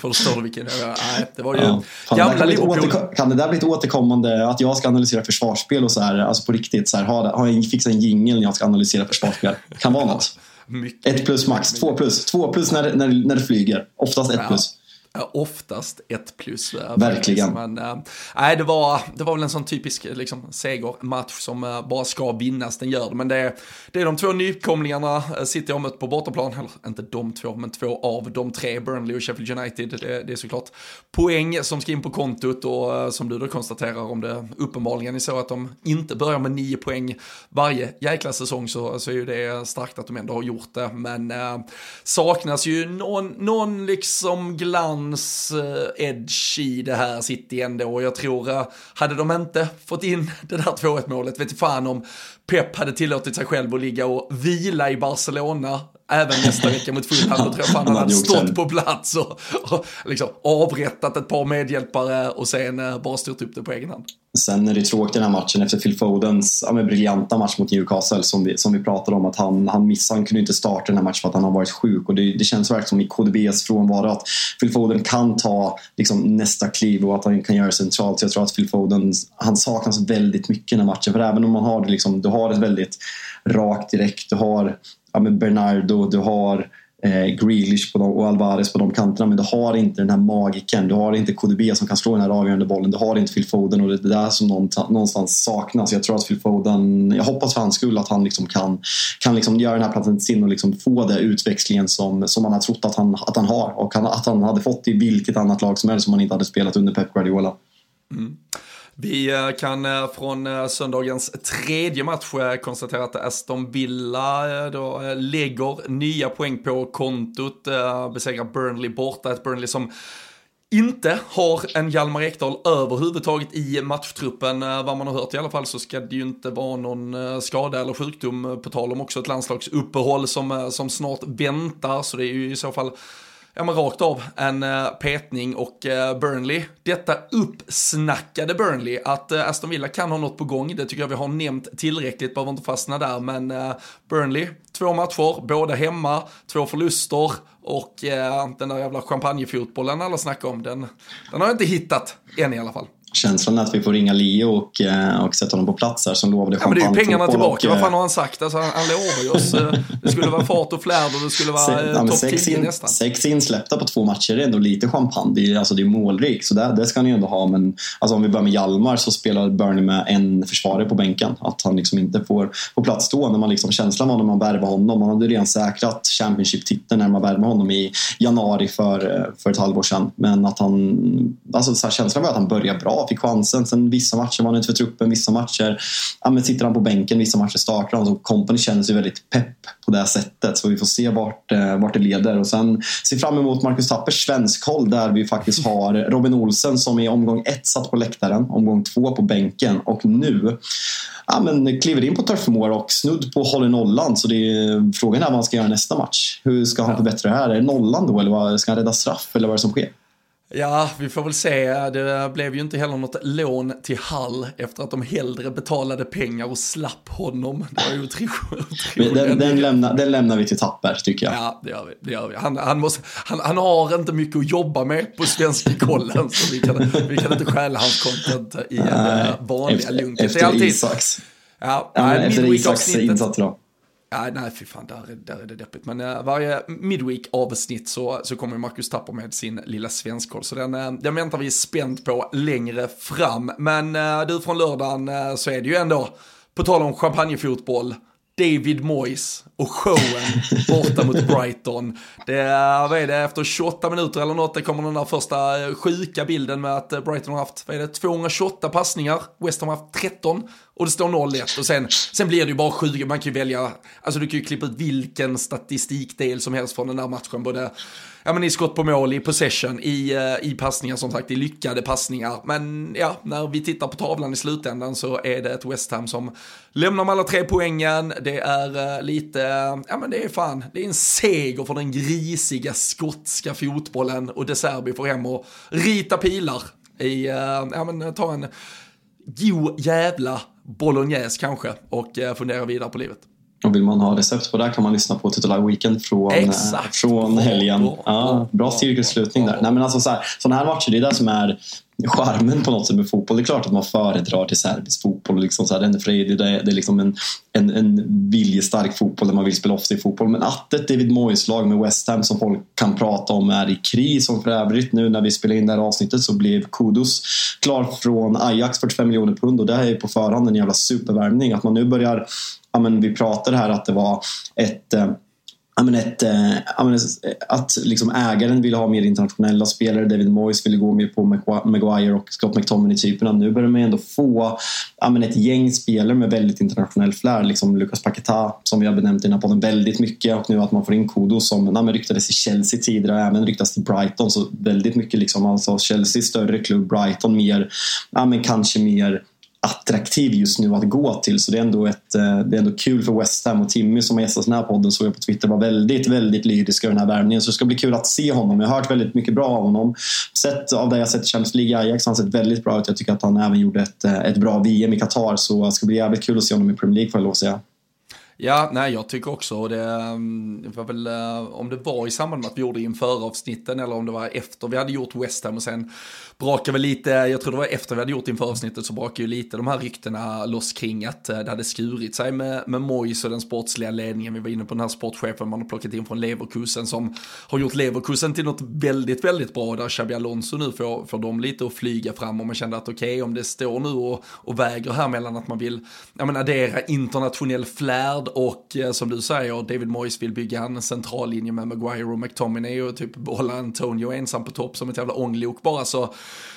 Förstår du vilken... Det var ju ja. Fan, gamla Liverpool. Kan det där bli ett återkommande att jag ska analysera försvarsspel och så här, alltså på riktigt, så här, ha, ha en, fixa en jingel när jag ska analysera försvarsspel? Kan vara något. Mycket, ett plus max, två plus. Två plus när, när, när det flyger. Oftast ett ja. plus oftast ett plus. Äh, Verkligen. Men, äh, det, var, det var väl en sån typisk liksom, segermatch som äh, bara ska vinnas, den gör det. Men det, det är de två nykomlingarna City har mött på bortaplan, eller inte de två, men två av de tre, Burnley och Sheffield United. Det, det är såklart poäng som ska in på kontot och som du då konstaterar om det uppenbarligen är så att de inte börjar med nio poäng varje jäkla säsong så, så är ju det starkt att de ändå har gjort det. Men äh, saknas ju någon, någon liksom glans hans eh, edge i det här City ändå. Och jag tror, eh, hade de inte fått in det där 2-1 målet, vet fan om Pep hade tillåtit sig själv att ligga och vila i Barcelona även nästa vecka mot Fulham. Då tror jag fan han hade stått på plats och, och liksom avrättat ett par medhjälpare och sen eh, bara styrt upp det på egen hand. Sen är det tråkigt den här matchen efter Phil Fodens ja, briljanta match mot Newcastle som vi, som vi pratade om att han, han missade, han kunde inte starta den här matchen för att han har varit sjuk och det, det känns verkligen som i KDBs frånvaro att Phil Foden kan ta liksom, nästa kliv och att han kan göra det centralt. Så jag tror att Phil Foden, han saknas väldigt mycket i den här matchen för även om man har, liksom, du har ett väldigt rakt direkt, du har ja, Bernardo, du har eh, Grealish på de, och Alvarez på de kanterna men du har inte den här magiken. Du har inte KDB som kan slå den här avgörande bollen. Du har inte Phil Foden och det är det där som någonstans saknas. Jag tror att Phil Foden, jag hoppas för hans skull att han liksom kan, kan liksom göra den här platsen till sin och liksom få den utväxlingen som, som man har trott att han, att han har och att han hade fått i vilket annat lag som helst som han inte hade spelat under Pep Guardiola. Mm. Vi eh, kan eh, från eh, söndagens tredje match konstatera att Aston Villa då lägger nya poäng på kontot, besegrar Burnley borta, ett Burnley som inte har en Hjalmar Ekdal överhuvudtaget i matchtruppen. Vad man har hört i alla fall så ska det ju inte vara någon skada eller sjukdom på tal om också ett landslagsuppehåll som, som snart väntar. Så det är ju i så fall ja men rakt av. En eh, petning och eh, Burnley, detta uppsnackade Burnley, att eh, Aston Villa kan ha något på gång, det tycker jag vi har nämnt tillräckligt, behöver inte fastna där, men Burnley, två matcher, båda hemma, två förluster. Och den där jävla champagnefotbollen alla snackar om, den, den har jag inte hittat än i alla fall känslan att vi får ringa Leo och, eh, och sätta honom på plats här som lovade ja, men det är ju pengarna tillbaka. Och, Vad fan har han sagt? Alltså, han, han ju oss. Eh, det skulle vara fart och flärd och det skulle vara se, ja, topp 10 in, nästan. Sex insläppta på två matcher är ändå lite champagne. Det är, alltså, det är målrikt, så det, det ska han ju ändå ha. Men alltså, om vi börjar med Hjalmar så spelar Burnley med en försvarare på bänken. Att han liksom inte får på plats då. När man liksom, känslan var när man värvade honom. Man hade redan säkrat Championship-titeln när man värvade honom i januari för, eh, för ett halvår sedan. Men att han, alltså, så här, känslan var att han började bra, fick chansen. Sen vissa matcher var han inte för truppen, vissa matcher ja, men sitter han på bänken, vissa matcher startar han. Så Company känner sig väldigt pepp på det sättet. Så vi får se vart, eh, vart det leder. Och sen se fram emot Marcus Tappers svenskhåll där vi faktiskt har Robin Olsen som i omgång ett satt på läktaren, omgång två på bänken och nu ja, men kliver in på Turf Moor och snudd på håller nollan. Så det är, frågan är vad han ska göra nästa match. Hur ska han förbättra det här? Är det nollan då eller vad, ska han rädda straff eller vad är det som sker? Ja, vi får väl se. Det blev ju inte heller något lån till Hall efter att de hellre betalade pengar och slapp honom. Det var ju otroligt. Den, den, lämnar, den lämnar vi till Tapper tycker jag. Ja, det gör vi. Det gör vi. Han, han, måste, han, han har inte mycket att jobba med på svenska kollen så vi kan, vi kan inte stjäla hans content i en nej, vanliga lunken. Efter, efter Isaks. Ja, ja, efter Isaks insats idag. Ja, nej, fy fan, där, där är det deppigt. Men äh, varje Midweek-avsnitt så, så kommer Marcus Tapper med sin lilla svenskkoll. Så den, äh, den väntar vi spänt på längre fram. Men äh, du, från lördagen äh, så är det ju ändå, på tal om champagnefotboll, David Moyes och showen borta mot Brighton. Det vad är det, efter 28 minuter eller något, det kommer den där första sjuka bilden med att Brighton har haft, vad är det, 228 passningar, West Ham har haft 13 och det står 0-1 och sen, sen blir det ju bara 7, man kan ju välja, alltså du kan ju klippa ut vilken statistikdel som helst från den där matchen, både ja, men i skott på mål, i possession, i, eh, i passningar som sagt, i lyckade passningar. Men ja, när vi tittar på tavlan i slutändan så är det ett West Ham som lämnar med alla tre poängen. Det är eh, lite, eh, ja men det är fan, det är en seger för den grisiga skotska fotbollen och De Serbi får hem och rita pilar i, ja men ta en god jävla bolognese kanske och eh, fundera vidare på livet. Och vill man ha recept på det kan man lyssna på Titular Weekend från, eh, från helgen. Bra, ja, bra cirkelslutning där. Nej, men alltså så här, sådana här matcher, det är det som är charmen på något sätt med fotboll. Det är klart att man föredrar till serbisk fotboll. Liksom så här, den är fredig, det är, det är liksom en, en, en viljestark fotboll där man vill spela offensiv fotboll. Men att ett David Moyes-lag med West Ham som folk kan prata om är i kris, som för övrigt nu när vi spelar in det här avsnittet så blev Kudos klar från Ajax 45 miljoner pund och det här är på förhand en jävla supervärvning. Att man nu börjar ja, men vi pratade här att det var ett eh, men ett, eh, att liksom ägaren ville ha mer internationella spelare. David Moyes ville gå mer på Maguire och Scott McTominay-typerna. Nu börjar man ändå få men ett gäng spelare med väldigt internationell flär. Liksom Lucas Paqueta som vi har benämnt i den här podden väldigt mycket och nu att man får in Kodo som men ryktades i Chelsea tidigare och även ryktas till Brighton. Så väldigt mycket liksom, alltså Chelsea större klubb, Brighton mer, ja, men kanske mer attraktiv just nu att gå till. Så det är ändå, ett, eh, det är ändå kul för West Ham och Timmy som har gästat den här podden såg jag på Twitter var väldigt, väldigt lyrisk över den här värvningen. Så det ska bli kul att se honom. Jag har hört väldigt mycket bra av honom. Sett av det jag sett i Champions League Ajax har han sett väldigt bra ut. Jag tycker att han även gjorde ett, eh, ett bra VM i Qatar så det ska bli jävligt kul att se honom i Premier League får jag lov att säga. Ja, nej jag tycker också och det mm, var väl eh, om det var i samband med att vi gjorde inför avsnitten eller om det var efter vi hade gjort West Ham och sen brakade väl lite, jag tror det var efter vi hade gjort inför avsnittet så brakade ju lite de här ryktena loss kring att eh, det hade skurit sig med, med Mois och den sportsliga ledningen. Vi var inne på den här sportchefen man har plockat in från Leverkusen som har gjort Leverkusen till något väldigt, väldigt bra där Xabi Alonso nu får, får dem lite att flyga fram och man kände att okej okay, om det står nu och, och väger här mellan att man vill ja, men addera internationell flärd och eh, som du säger David Moyes vill bygga en central linje med Maguire och McTominay och typ behålla Antonio ensam på topp som ett jävla ånglok bara så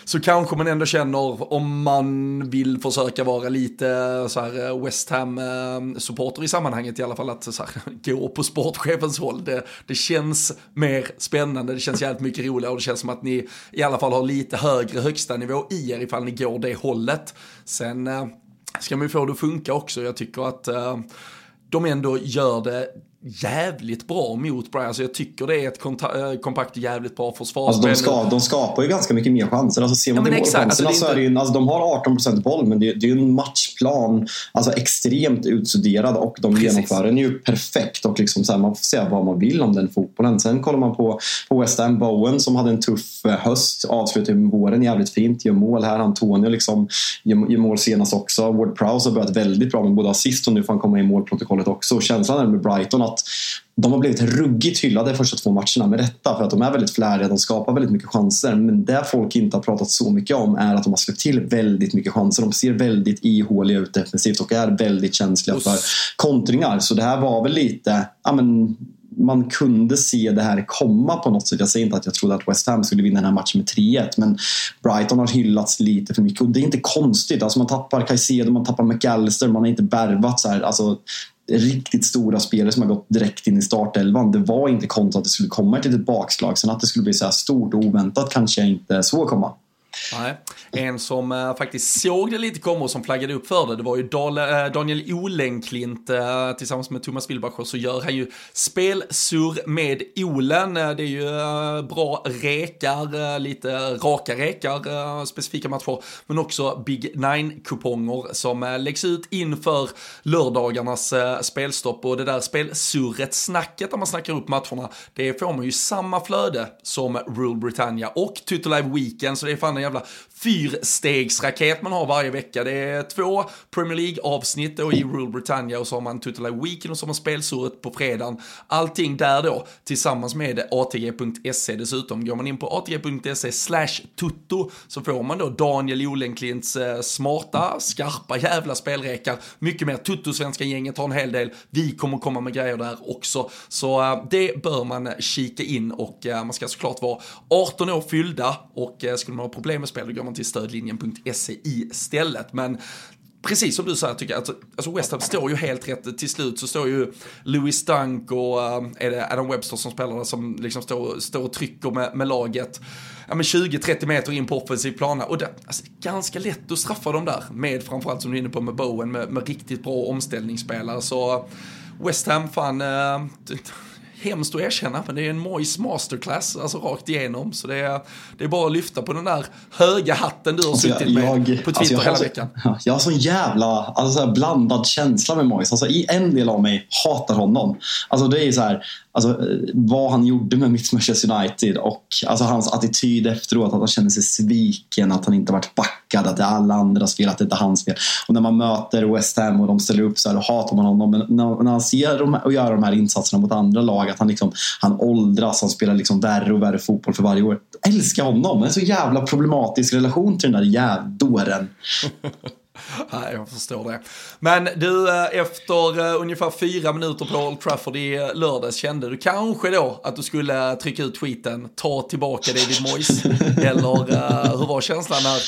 så kanske man ändå känner om man vill försöka vara lite så här eh, West Ham-supporter eh, i sammanhanget i alla fall att så här, gå på sportchefens håll. Det, det känns mer spännande, det känns jävligt mycket roligare och det känns som att ni i alla fall har lite högre högsta nivå i er ifall ni går det hållet. Sen ska man ju få det att funka också. Jag tycker att de ändå gör det jävligt bra mot Brian. Alltså jag tycker det är ett äh, kompakt jävligt bra försvarsspel. Alltså de, ska, de skapar ju ganska mycket mer chanser. Alltså ser man ja, till målchanserna alltså, så är det ju, alltså de har 18% boll men det, det är ju en matchplan alltså extremt utstuderad och de Precis. genomför den ju perfekt. Och liksom så här, man får säga vad man vill om den fotbollen. Sen kollar man på, på West Ham Bowen som hade en tuff eh, höst, avslutar våren jävligt fint, gör mål här. Antonio liksom gör, gör mål senast också. Ward Prowse har börjat väldigt bra med både assist och nu får han komma i målprotokollet också. känslan är med Brighton att de har blivit ruggigt hyllade de första två matcherna med rätta för att de är väldigt flärdiga, de skapar väldigt mycket chanser. Men det folk inte har pratat så mycket om är att de har släppt till väldigt mycket chanser. De ser väldigt ihåliga ut defensivt och är väldigt känsliga för kontringar. Så det här var väl lite, ja men man kunde se det här komma på något sätt. Jag säger inte att jag trodde att West Ham skulle vinna den här matchen med 3-1 men Brighton har hyllats lite för mycket och det är inte konstigt. Alltså man tappar Caicedo, man tappar McAllister, man har inte värvat så här. Alltså, riktigt stora spelare som har gått direkt in i startelvan. Det var inte kontot att det skulle komma ett litet bakslag. Sen att det skulle bli så här stort och oväntat kanske jag inte såg komma. Nej. En som äh, faktiskt såg det lite komma och som flaggade upp för det, det var ju Dal äh, Daniel Olenklint äh, tillsammans med Thomas Wilbacher så gör han ju spelsur med Olen. Det är ju bra rekar, lite raka rekar, specifika matcher, men också Big Nine-kuponger som läggs ut inför lördagarnas spelstopp och det där spelsurret, snacket där man snackar upp matcherna, det får man ju samma flöde som Rule Britannia och Tutolive Weekend, så det är fan jävla fyrstegsraket man har varje vecka. Det är två Premier League-avsnitt då i Rule Britannia och så har man Tutela Weekend och så har man spelsurret på fredagen. Allting där då tillsammans med ATG.se dessutom. Går man in på ATG.se slash tutto så får man då Daniel Jolenklints eh, smarta, skarpa jävla spelrekar. Mycket mer. Tutto-svenska-gänget har en hel del. Vi kommer komma med grejer där också. Så eh, det bör man kika in och eh, man ska såklart vara 18 år fyllda och skulle man ha problem med spel då går man till stödlinjen.se istället. Men precis som du säger tycker jag, alltså, alltså West Ham står ju helt rätt. Till slut så står ju Louis Dunk och eh, är det Adam Webster som spelar där som liksom står, står och trycker med, med laget. Ja, 20-30 meter in på offensiv plana och det alltså, ganska lätt att straffa dem där med framförallt som du är inne på med Bowen med, med riktigt bra omställningsspelare så West Ham fan uh, hemskt att erkänna, men det är en Mois masterclass, alltså rakt igenom. Så det är, det är bara att lyfta på den där höga hatten du har alltså suttit jag, med på Twitter alltså hela veckan. Jag har sån jävla alltså, blandad känsla med Mois. Alltså, I en del av mig hatar honom. Alltså det är så här, alltså, vad han gjorde med mitt Manchester United och alltså, hans attityd efteråt, att han känner sig sviken, att han inte varit backad, att det är alla andras fel, att det inte är hans fel. Och när man möter West Ham och de ställer upp så här, då hatar man honom. Men när, när han ser dem och gör de här insatserna mot andra lag, att han, liksom, han åldras, han spelar liksom värre och värre fotboll för varje år. Jag älskar honom. En så jävla problematisk relation till den där jävdåren. Nej, jag förstår det. Men du, eh, efter uh, ungefär fyra minuter på Old Trafford i eh, lördags kände du kanske då att du skulle trycka ut tweeten, ta tillbaka David Moyes? Eller uh, hur var känslan när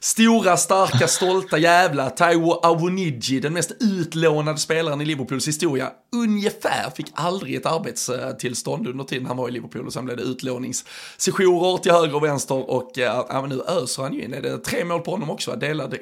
stora, starka, stolta jävla Taiwo Awoniji, den mest utlånade spelaren i Liverpools historia, ungefär fick aldrig ett arbetstillstånd under tiden han var i Liverpool och sen blev det utlåningssessioner till höger och vänster och men nu öser han ju in. Är det tre mål på honom också? Delad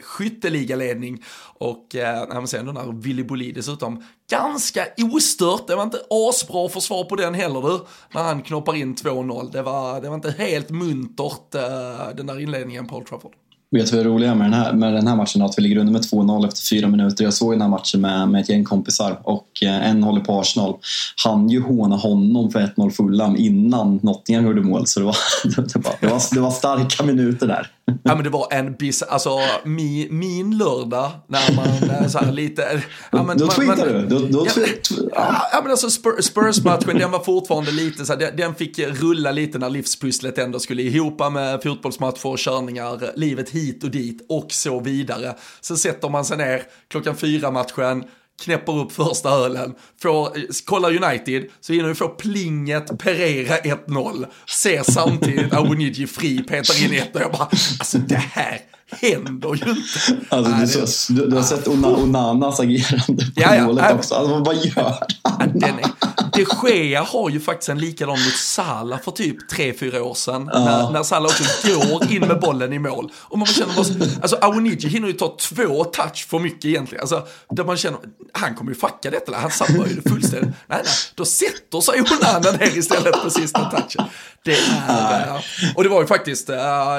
ligaledning. och eh, ja, sen den där Willy Bolli dessutom ganska ostört. Det var inte asbra försvar på den heller du, när han knoppar in 2-0. Det var, det var inte helt muntert eh, den där inledningen på Old Trafford. Vet du vad det roliga med den här, med den här matchen Att vi ligger under med 2-0 efter fyra minuter. Jag såg den här matchen med, med ett gäng kompisar och eh, en håller på Arsenal. Han ju håna honom för 1-0 Fulham innan Nottingham gjorde mål. Så det var, det, var, det, var, det var starka minuter där. Ja men det var en bis, alltså min, min lördag när man eh, så här lite... Ja, men, då tweetade du? Då, då ja, ja. ja men alltså Spurs-matchen den var fortfarande lite så här, den, den fick rulla lite när livspusslet ändå skulle ihop med fotbollsmatcher, körningar, livet hit och dit och så vidare. Så sätter man sig ner klockan fyra matchen, knäpper upp första ölen, får, kollar United, så hinner vi få plinget, Pereira 1-0, ser samtidigt ah, Awoniji fri, petar in 1 och jag bara, alltså det här händer ju inte. Alltså, du, så, du, du, har sett Onanas agerande på ja, ja, målet äh, också. Alltså, vad gör han? Den är, de Gea har ju faktiskt en likadan mot Salah för typ 3-4 år sedan. Ja. När, när Salah också går in med bollen i mål. Och man känner bara, alltså Awoniji hinner ju ta två touch för mycket egentligen. Alltså, där man känner, han kommer ju fucka detta, han sabbar ju det fullständigt. Nej, nej, då sätter sig Onana ner istället på sista touchen. Det är, och det var ju faktiskt, uh,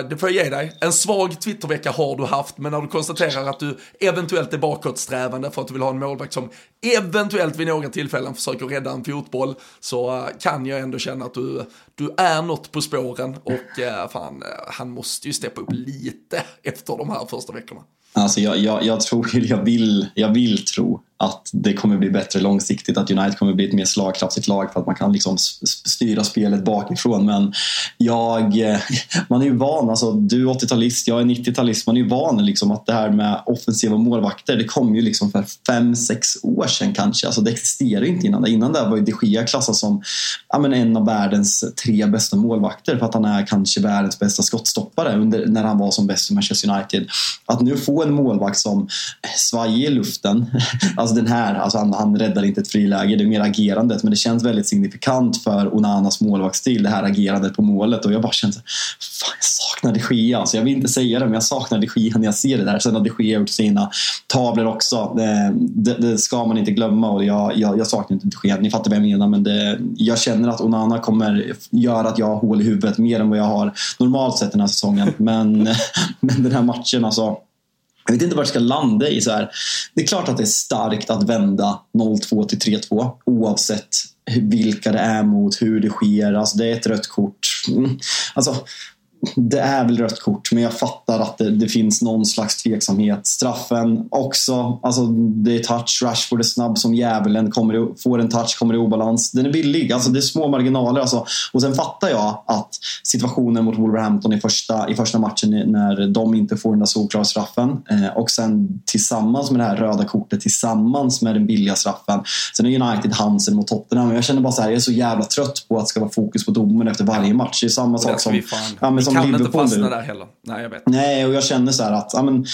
det får jag ge dig, en svag vecka har du haft, men när du konstaterar att du eventuellt är bakåtsträvande för att du vill ha en målvakt som eventuellt vid några tillfällen försöker rädda en fotboll, så eh, kan jag ändå känna att du, du är något på spåren och eh, fan, eh, han måste ju steppa upp lite efter de här första veckorna. Alltså jag, jag, jag tror, jag vill, jag vill tro att det kommer bli bättre långsiktigt, att United kommer bli ett mer slagkraftigt lag för att man kan liksom styra spelet bakifrån. Men jag, eh, man är ju van, alltså, du är 80-talist, jag är 90-talist, man är ju van liksom att det här med offensiva målvakter, det kom ju liksom för 5-6 år sedan kanske. Alltså, det existerade inte innan det. Innan det var ju de Gea klassad som ja, men en av världens tre bästa målvakter för att han är kanske världens bästa skottstoppare under, när han var som bäst i Manchester United. Att nu få en målvakt som eh, svajar i luften alltså, Alltså den här, alltså han, han räddar inte ett friläge, det är mer agerandet. Men det känns väldigt signifikant för Onanas målvaktsstil, det här agerandet på målet. Och jag bara känner, fan jag saknar de Gea. Alltså jag vill inte säga det, men jag saknar de Gea när jag ser det där. Sen har de Gea gjort sina tavlor också. Det, det, det, ska man inte glömma och jag, jag, jag saknar inte de Gea. Ni fattar vad jag menar, men det, jag känner att Onana kommer göra att jag har hål i huvudet mer än vad jag har normalt sett den här säsongen. Men, men den här matchen alltså jag vet inte var det ska landa i. så här. Det är klart att det är starkt att vända 0-2 till 3-2 oavsett vilka det är mot, hur det sker. Alltså det är ett rött kort. Mm. Alltså, det är väl rött kort, men jag fattar att det, det, finns någon slags tveksamhet. Straffen också. Alltså, det är touch. Rashford är snabb som djävulen. Kommer, får en touch, kommer i obalans. Den är billig. Alltså, det är små marginaler. Alltså. Och sen fattar jag att situationen mot Wolverhampton i första, i första matchen när de inte får den där solklara straffen eh, och sen tillsammans med det här röda kortet tillsammans med den billiga straffen. Sen är United Hansen mot Tottenham. Jag känner bara så här, jag är så jävla trött på att det ska vara fokus på domen efter varje match. Det är samma sak som... Ja, men som kan Liverpool inte fastna där heller. Nej, jag vet. Nej, och jag känner så här att ja, men,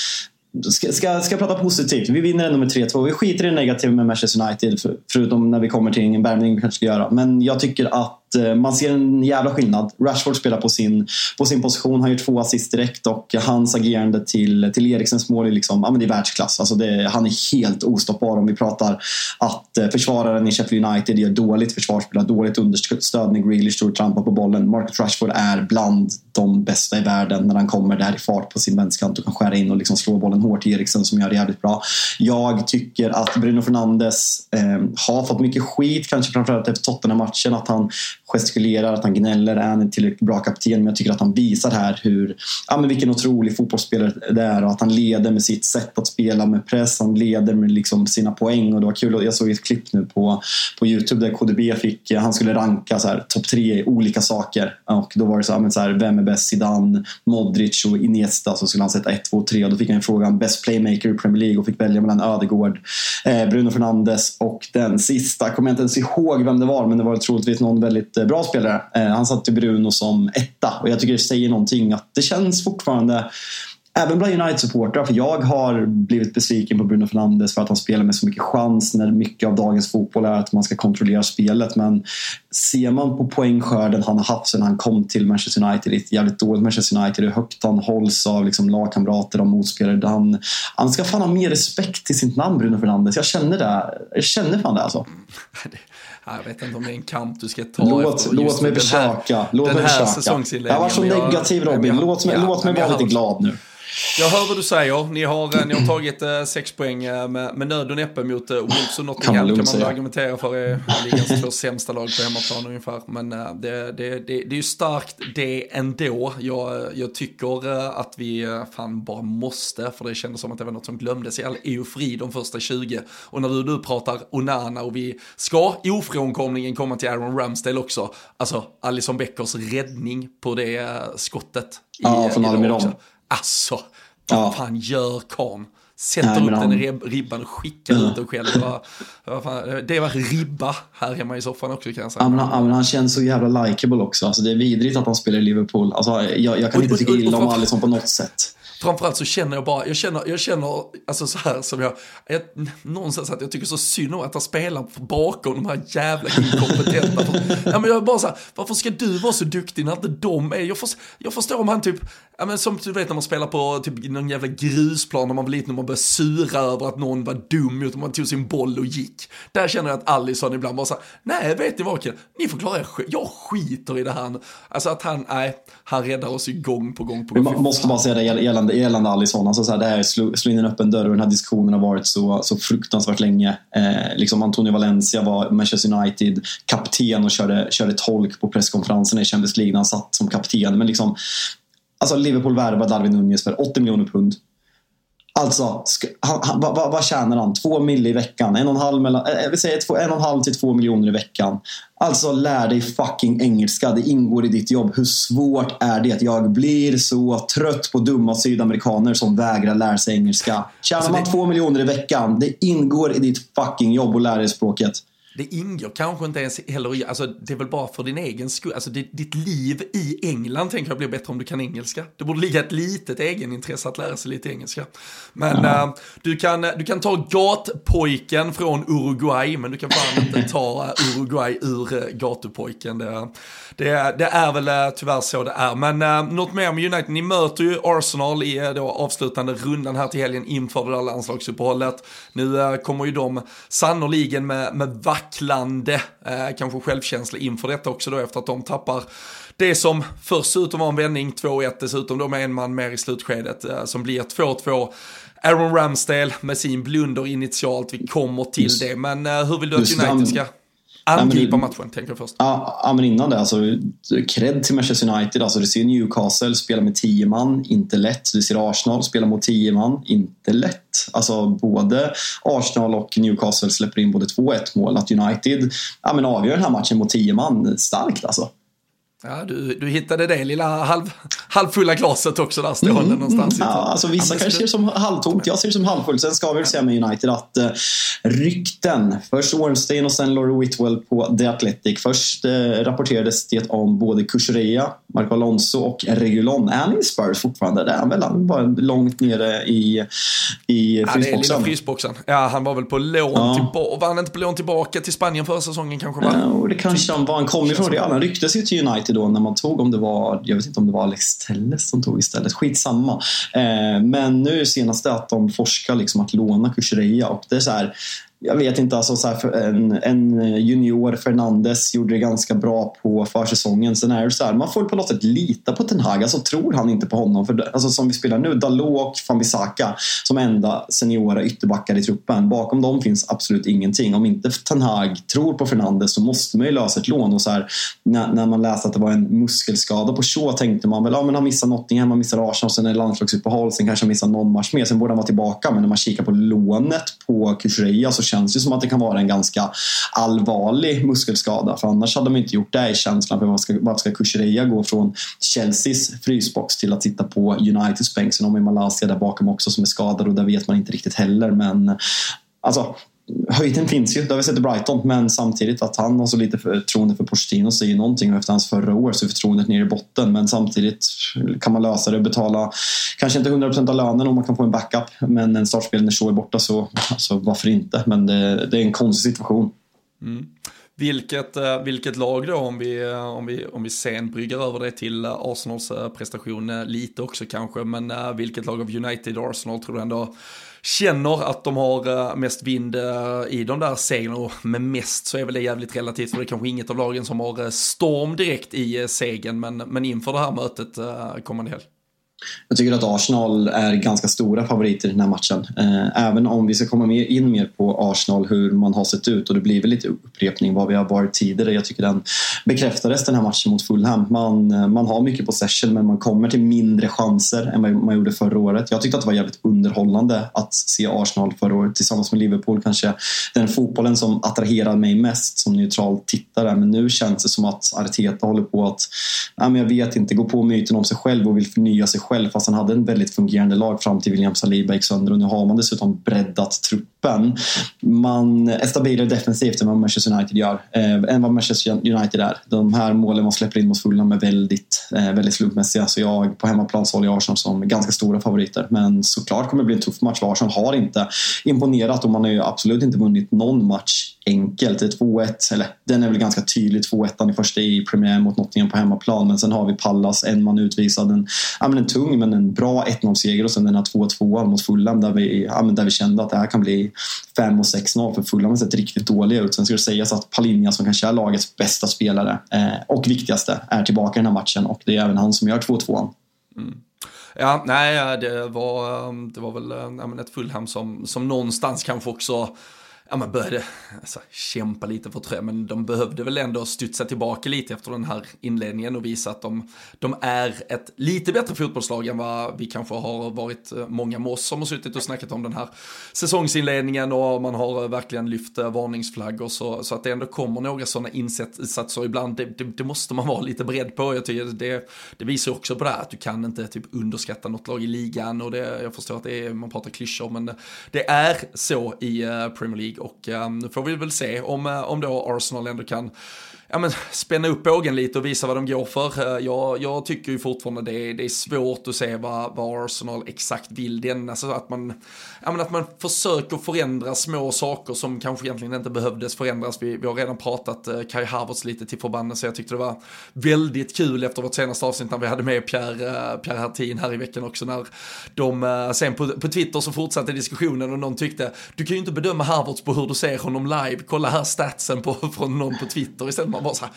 Ska, ska, ska prata positivt. Vi vinner ändå med 3-2. Vi skiter i det negativa med Manchester United förutom när vi kommer till ingen värmning vi kanske ska göra. Men jag tycker att Eh, man ser en jävla skillnad. Rashford spelar på sin, på sin position, han gör två assist direkt och hans agerande till, till Eriksens mål är, liksom, ja, men det är världsklass. Alltså det, han är helt ostoppbar om vi pratar att eh, försvararen i Sheffield United gör dåligt försvarsspel, har dåligt understöd när Grealish står och trampar på bollen. Marcus Rashford är bland de bästa i världen när han kommer där i fart på sin vänsterkant och kan skära in och liksom slå bollen hårt till Eriksen som gör det jävligt bra. Jag tycker att Bruno Fernandes eh, har fått mycket skit, kanske framförallt efter Tottenham-matchen, att han gestikulerar, att han gnäller. Är han en tillräckligt bra kapten? Men jag tycker att han visar här hur, ja, men vilken otrolig fotbollsspelare det är och att han leder med sitt sätt att spela med press. Han leder med liksom sina poäng och det var kul. Jag såg ett klipp nu på, på Youtube där KDB fick, eh, han skulle ranka topp tre i olika saker och då var det så här, men så här, vem är bäst? Zidane, Modric och Iniesta. Så skulle han sätta 1, 2, 3 och då fick han frågan bäst playmaker i Premier League och fick välja mellan Ödegård, eh, Bruno Fernandes och den sista. Kommer Jag inte ens ihåg vem det var men det var troligtvis någon väldigt jättebra bra spelare. Eh, han satte Bruno som etta och jag tycker det säger någonting att det känns fortfarande Även bland United-supportrar, för jag har blivit besviken på Bruno Fernandes för att han spelar med så mycket chans när mycket av dagens fotboll är att man ska kontrollera spelet. Men ser man på poängskörden han har haft sedan han kom till Manchester United, ett jävligt dåligt Manchester United, hur högt han hålls av liksom lagkamrater och motspelare. Han, han ska fan ha mer respekt till sitt namn, Bruno Fernandes. Jag känner det. Jag känner fan det alltså. Mm. Jag vet inte om det är en kamp du ska ta låt, efter låt mig försöka. Låt mig försöka. Jag var så negativ Robin. låt mig, ja, låt mig vara lite glad nu. Jag hör vad du säger. Ni har, eh, ni har tagit eh, sex poäng eh, med, med nöd och näppe mot eh, Wolves och Nottingham. Kan man, kan man argumentera för är ligans två sämsta lag på hemmaplan ungefär. Men eh, det, det, det, det är ju starkt det ändå. Jag, jag tycker eh, att vi eh, fan bara måste, för det kändes som att det var något som glömdes i all eufori de första 20. Och när du nu pratar Onana och vi ska ofrånkomligen komma till Aaron Ramsdale också. Alltså Alison Beckers räddning på det eh, skottet. I, ja, från Almiron. Alltså, vad ja. fan gör karln? Sätter Nej, upp han... den i ribban och skickar mm. ut den själv. Det var, det var ribba här hemma i soffan också kan jag säga. Ja, men han, han känns så jävla likeable också. Alltså, det är vidrigt att han spelar i Liverpool. Alltså, jag, jag kan och, inte tycka illa om Alisson på något sätt framförallt så känner jag bara, jag känner, jag känner alltså så här som jag, jag någonstans att jag tycker så synd om att han spelar bakom de här jävla inkompetenta. ja, men jag är bara så här, varför ska du vara så duktig när inte de är, jag, förstår, jag förstår om han typ, ja men som du vet när man spelar på typ någon jävla grusplan när man var liten och man började sura över att någon var dum ut och man tog sin boll och gick. Där känner jag att Allison ibland bara så här, nej vet ni vad killar, ni får klara er jag skiter i det här. Alltså att han, nej, han räddar oss ju gång på gång på gång. Man måste bara säga det gällande gällande Alisson. Alltså så här, det här slå, slå in en öppen dörr och den här diskussionen har varit så, så fruktansvärt länge. Eh, liksom Antonio Valencia var Manchester United kapten och körde, körde tolk på presskonferensen i Champions League när han satt som kapten. Men liksom, alltså Liverpool värvade Darwin Nunez för 80 miljoner pund. Alltså, vad, vad tjänar han? Två mil i veckan? En och en halv, mellan, jag vill säga två, en och en halv till två miljoner i veckan. Alltså lär dig fucking engelska. Det ingår i ditt jobb. Hur svårt är det? Jag blir så trött på dumma sydamerikaner som vägrar lära sig engelska. Tjänar alltså, man det... två miljoner i veckan, det ingår i ditt fucking jobb att lära dig språket det ingår kanske inte ens heller i, alltså det är väl bara för din egen skull, alltså det, ditt liv i England tänker jag blir bättre om du kan engelska. Det borde ligga ett litet egenintresse att lära sig lite engelska. Men mm. uh, du, kan, du kan ta gatpojken från Uruguay, men du kan fan inte ta uh, Uruguay ur gatupojken. Det, det, det, är väl tyvärr så det är. Men uh, något mer med United, ni möter ju Arsenal i då avslutande rundan här till helgen inför det där landslagsuppehållet. Nu kommer ju de sannoliken med, med vacklande, eh, kanske självkänsla inför detta också då efter att de tappar det som först såg ut att vara en vändning, 2-1 dessutom då med en man mer i slutskedet eh, som blir 2-2. Aaron Ramsdale med sin blunder initialt, vi kommer till det. Men eh, hur vill du att United ska angripa matchen, tänker jag först. Ja, men innan det, alltså, cred till Manchester United. Alltså, du ser Newcastle spela med 10 man, inte lätt. Du ser Arsenal spela mot 10 man, inte lätt. Alltså, både Arsenal och Newcastle släpper in både 2 1 mål. Att United ja, men avgör den här matchen mot 10 man, starkt alltså. Ja, du, du hittade det lilla halv, halvfulla glaset också där stående mm, någonstans. Ja, alltså vissa ja, kanske ser det som halvtomt, jag ser det som halvfullt. Sen ska vi väl säga med United att uh, rykten, först Ornstein och sen Laurie Whitwell på The Athletic. Först uh, rapporterades det om både Kukureya, Marco Alonso och Regulon. Är han i Spurs fortfarande? Det är han väl? Han var långt nere i, i frysboxen. Ja, frysboxen. Ja, han var väl på lån ja. tillbaka. Var han inte på lån tillbaka till Spanien förra säsongen kanske? Va? Ja, det kanske han var. Han kom ifrån Real. Han rycktes ju till United då när man tog, om det var, jag vet inte om det var Alex Telles som tog istället, skitsamma. Eh, men nu senast att de forskar liksom att låna Kushreya och det är så här, jag vet inte, alltså så här, en, en, junior Fernandes gjorde det ganska bra på försäsongen. Sen är det så här, man får på något sätt lita på Ten Hag. Alltså tror han inte på honom. För, alltså, som vi spelar nu, Dalot och Fambisaka som enda seniora ytterbackar i truppen. Bakom dem finns absolut ingenting. Om inte Ten Hag tror på Fernandes så måste man ju lösa ett lån. Och så här, när, när man läste att det var en muskelskada på Shaw tänkte man väl, ja men han missar Nottingham, han missar Arsenal, sen är det landslagsuppehåll, sen kanske han missar någon match mer, sen borde han vara tillbaka. Men när man kikar på lånet på Kukureya så känns ju som att det kan vara en ganska allvarlig muskelskada. För annars hade de inte gjort det i känslan för varför ska, varför ska gå från Chelseas frysbox till att sitta på Uniteds bänk. Sen har man Malaysia där bakom också som är skadad och där vet man inte riktigt heller. Men alltså, höjden finns ju, det har vi sett i Brighton, men samtidigt att han har så lite förtroende för Pochettino säger någonting och efter hans förra år så är förtroendet nere i botten men samtidigt kan man lösa det och betala kanske inte 100% av lönen om man kan få en backup men en startspelare när Shaw är borta så alltså, varför inte? Men det, det är en konstig situation. Mm. Vilket, eh, vilket lag då om vi, eh, om, vi, om vi sen bryggar över det till eh, Arsenals prestation lite också kanske men vilket lag av United Arsenal tror du ändå känner att de har eh, mest vind eh, i de där seglen och med mest så är väl det jävligt relativt för det är kanske inget av lagen som har eh, storm direkt i segern men, men inför det här mötet kommande helg. Jag tycker att Arsenal är ganska stora favoriter i den här matchen. Eh, även om vi ska komma in mer på Arsenal, hur man har sett ut och det blir väl lite upprepning vad vi har varit tidigare. Jag tycker den bekräftades den här matchen mot Fulham. Man, eh, man har mycket possession men man kommer till mindre chanser än vad man gjorde förra året. Jag tyckte att det var jävligt underhållande att se Arsenal förra året tillsammans med Liverpool. Kanske den fotbollen som attraherar mig mest som neutral tittare. Men nu känns det som att Arteta håller på att, men jag vet inte, gå på myten om sig själv och vill förnya sig själv fast han hade en väldigt fungerande lag fram till William Saliba gick sönder och nu har man dessutom breddat truppen. Man är stabilare defensivt än vad Manchester United gör, eh, än vad Manchester United är. De här målen man släpper in mot Fulham är väldigt, eh, väldigt slumpmässiga så jag på hemmaplan så håller jag Arsenal som ganska stora favoriter. Men såklart kommer det bli en tuff match för Arsenal har inte imponerat och man har ju absolut inte vunnit någon match enkelt. Det är 2-1, eller den är väl ganska tydlig, 2-1 i första i premiär mot Nottingham på hemmaplan. Men sen har vi Pallas, en man utvisad, en, ja, men en tung men en bra 1-0-seger och sen den här 2-2 mot Fulham där vi, ja, men där vi kände att det här kan bli 5 och 6-0 för Fulham har sett riktigt dåliga ut. Sen ska det sägas att Palinja som kanske är lagets bästa spelare eh, och viktigaste är tillbaka i den här matchen och det är även han som gör 2-2. Mm. Ja, nej, det var, det var väl eh, nej, ett Fulham som, som någonstans kanske också ja, man började alltså, kämpa lite för trä, men de behövde väl ändå studsa tillbaka lite efter den här inledningen och visa att de, de är ett lite bättre fotbollslag än vad vi kanske har varit eh, många med oss som har suttit och snackat om den här säsongsinledningen och man har eh, verkligen lyft eh, varningsflaggor så, så att det ändå kommer några sådana insatser ibland, det, det, det, måste man vara lite beredd på. Jag tycker det, det visar också på det här att du kan inte typ underskatta något lag i ligan och det, jag förstår att det är, man pratar klyschor men det är så i Premier League och um, nu får vi väl se om, eh, om då Arsenal ändå kan ja, men, spänna upp bågen lite och visa vad de går för. Eh, jag, jag tycker ju fortfarande det, det är svårt att se vad, vad Arsenal exakt vill. Den, alltså att, man, ja, men att man försöker förändra små saker som kanske egentligen inte behövdes förändras. Vi, vi har redan pratat eh, Kai Havertz lite till förbannelse. Jag tyckte det var väldigt kul efter vårt senaste avsnitt när vi hade med Pierre, eh, Pierre Hertin här i veckan också. När de eh, sen på, på Twitter så fortsatte diskussionen och någon tyckte du kan ju inte bedöma Havertz på hur du ser honom live. Kolla här statsen på, från någon på Twitter istället man bara så här,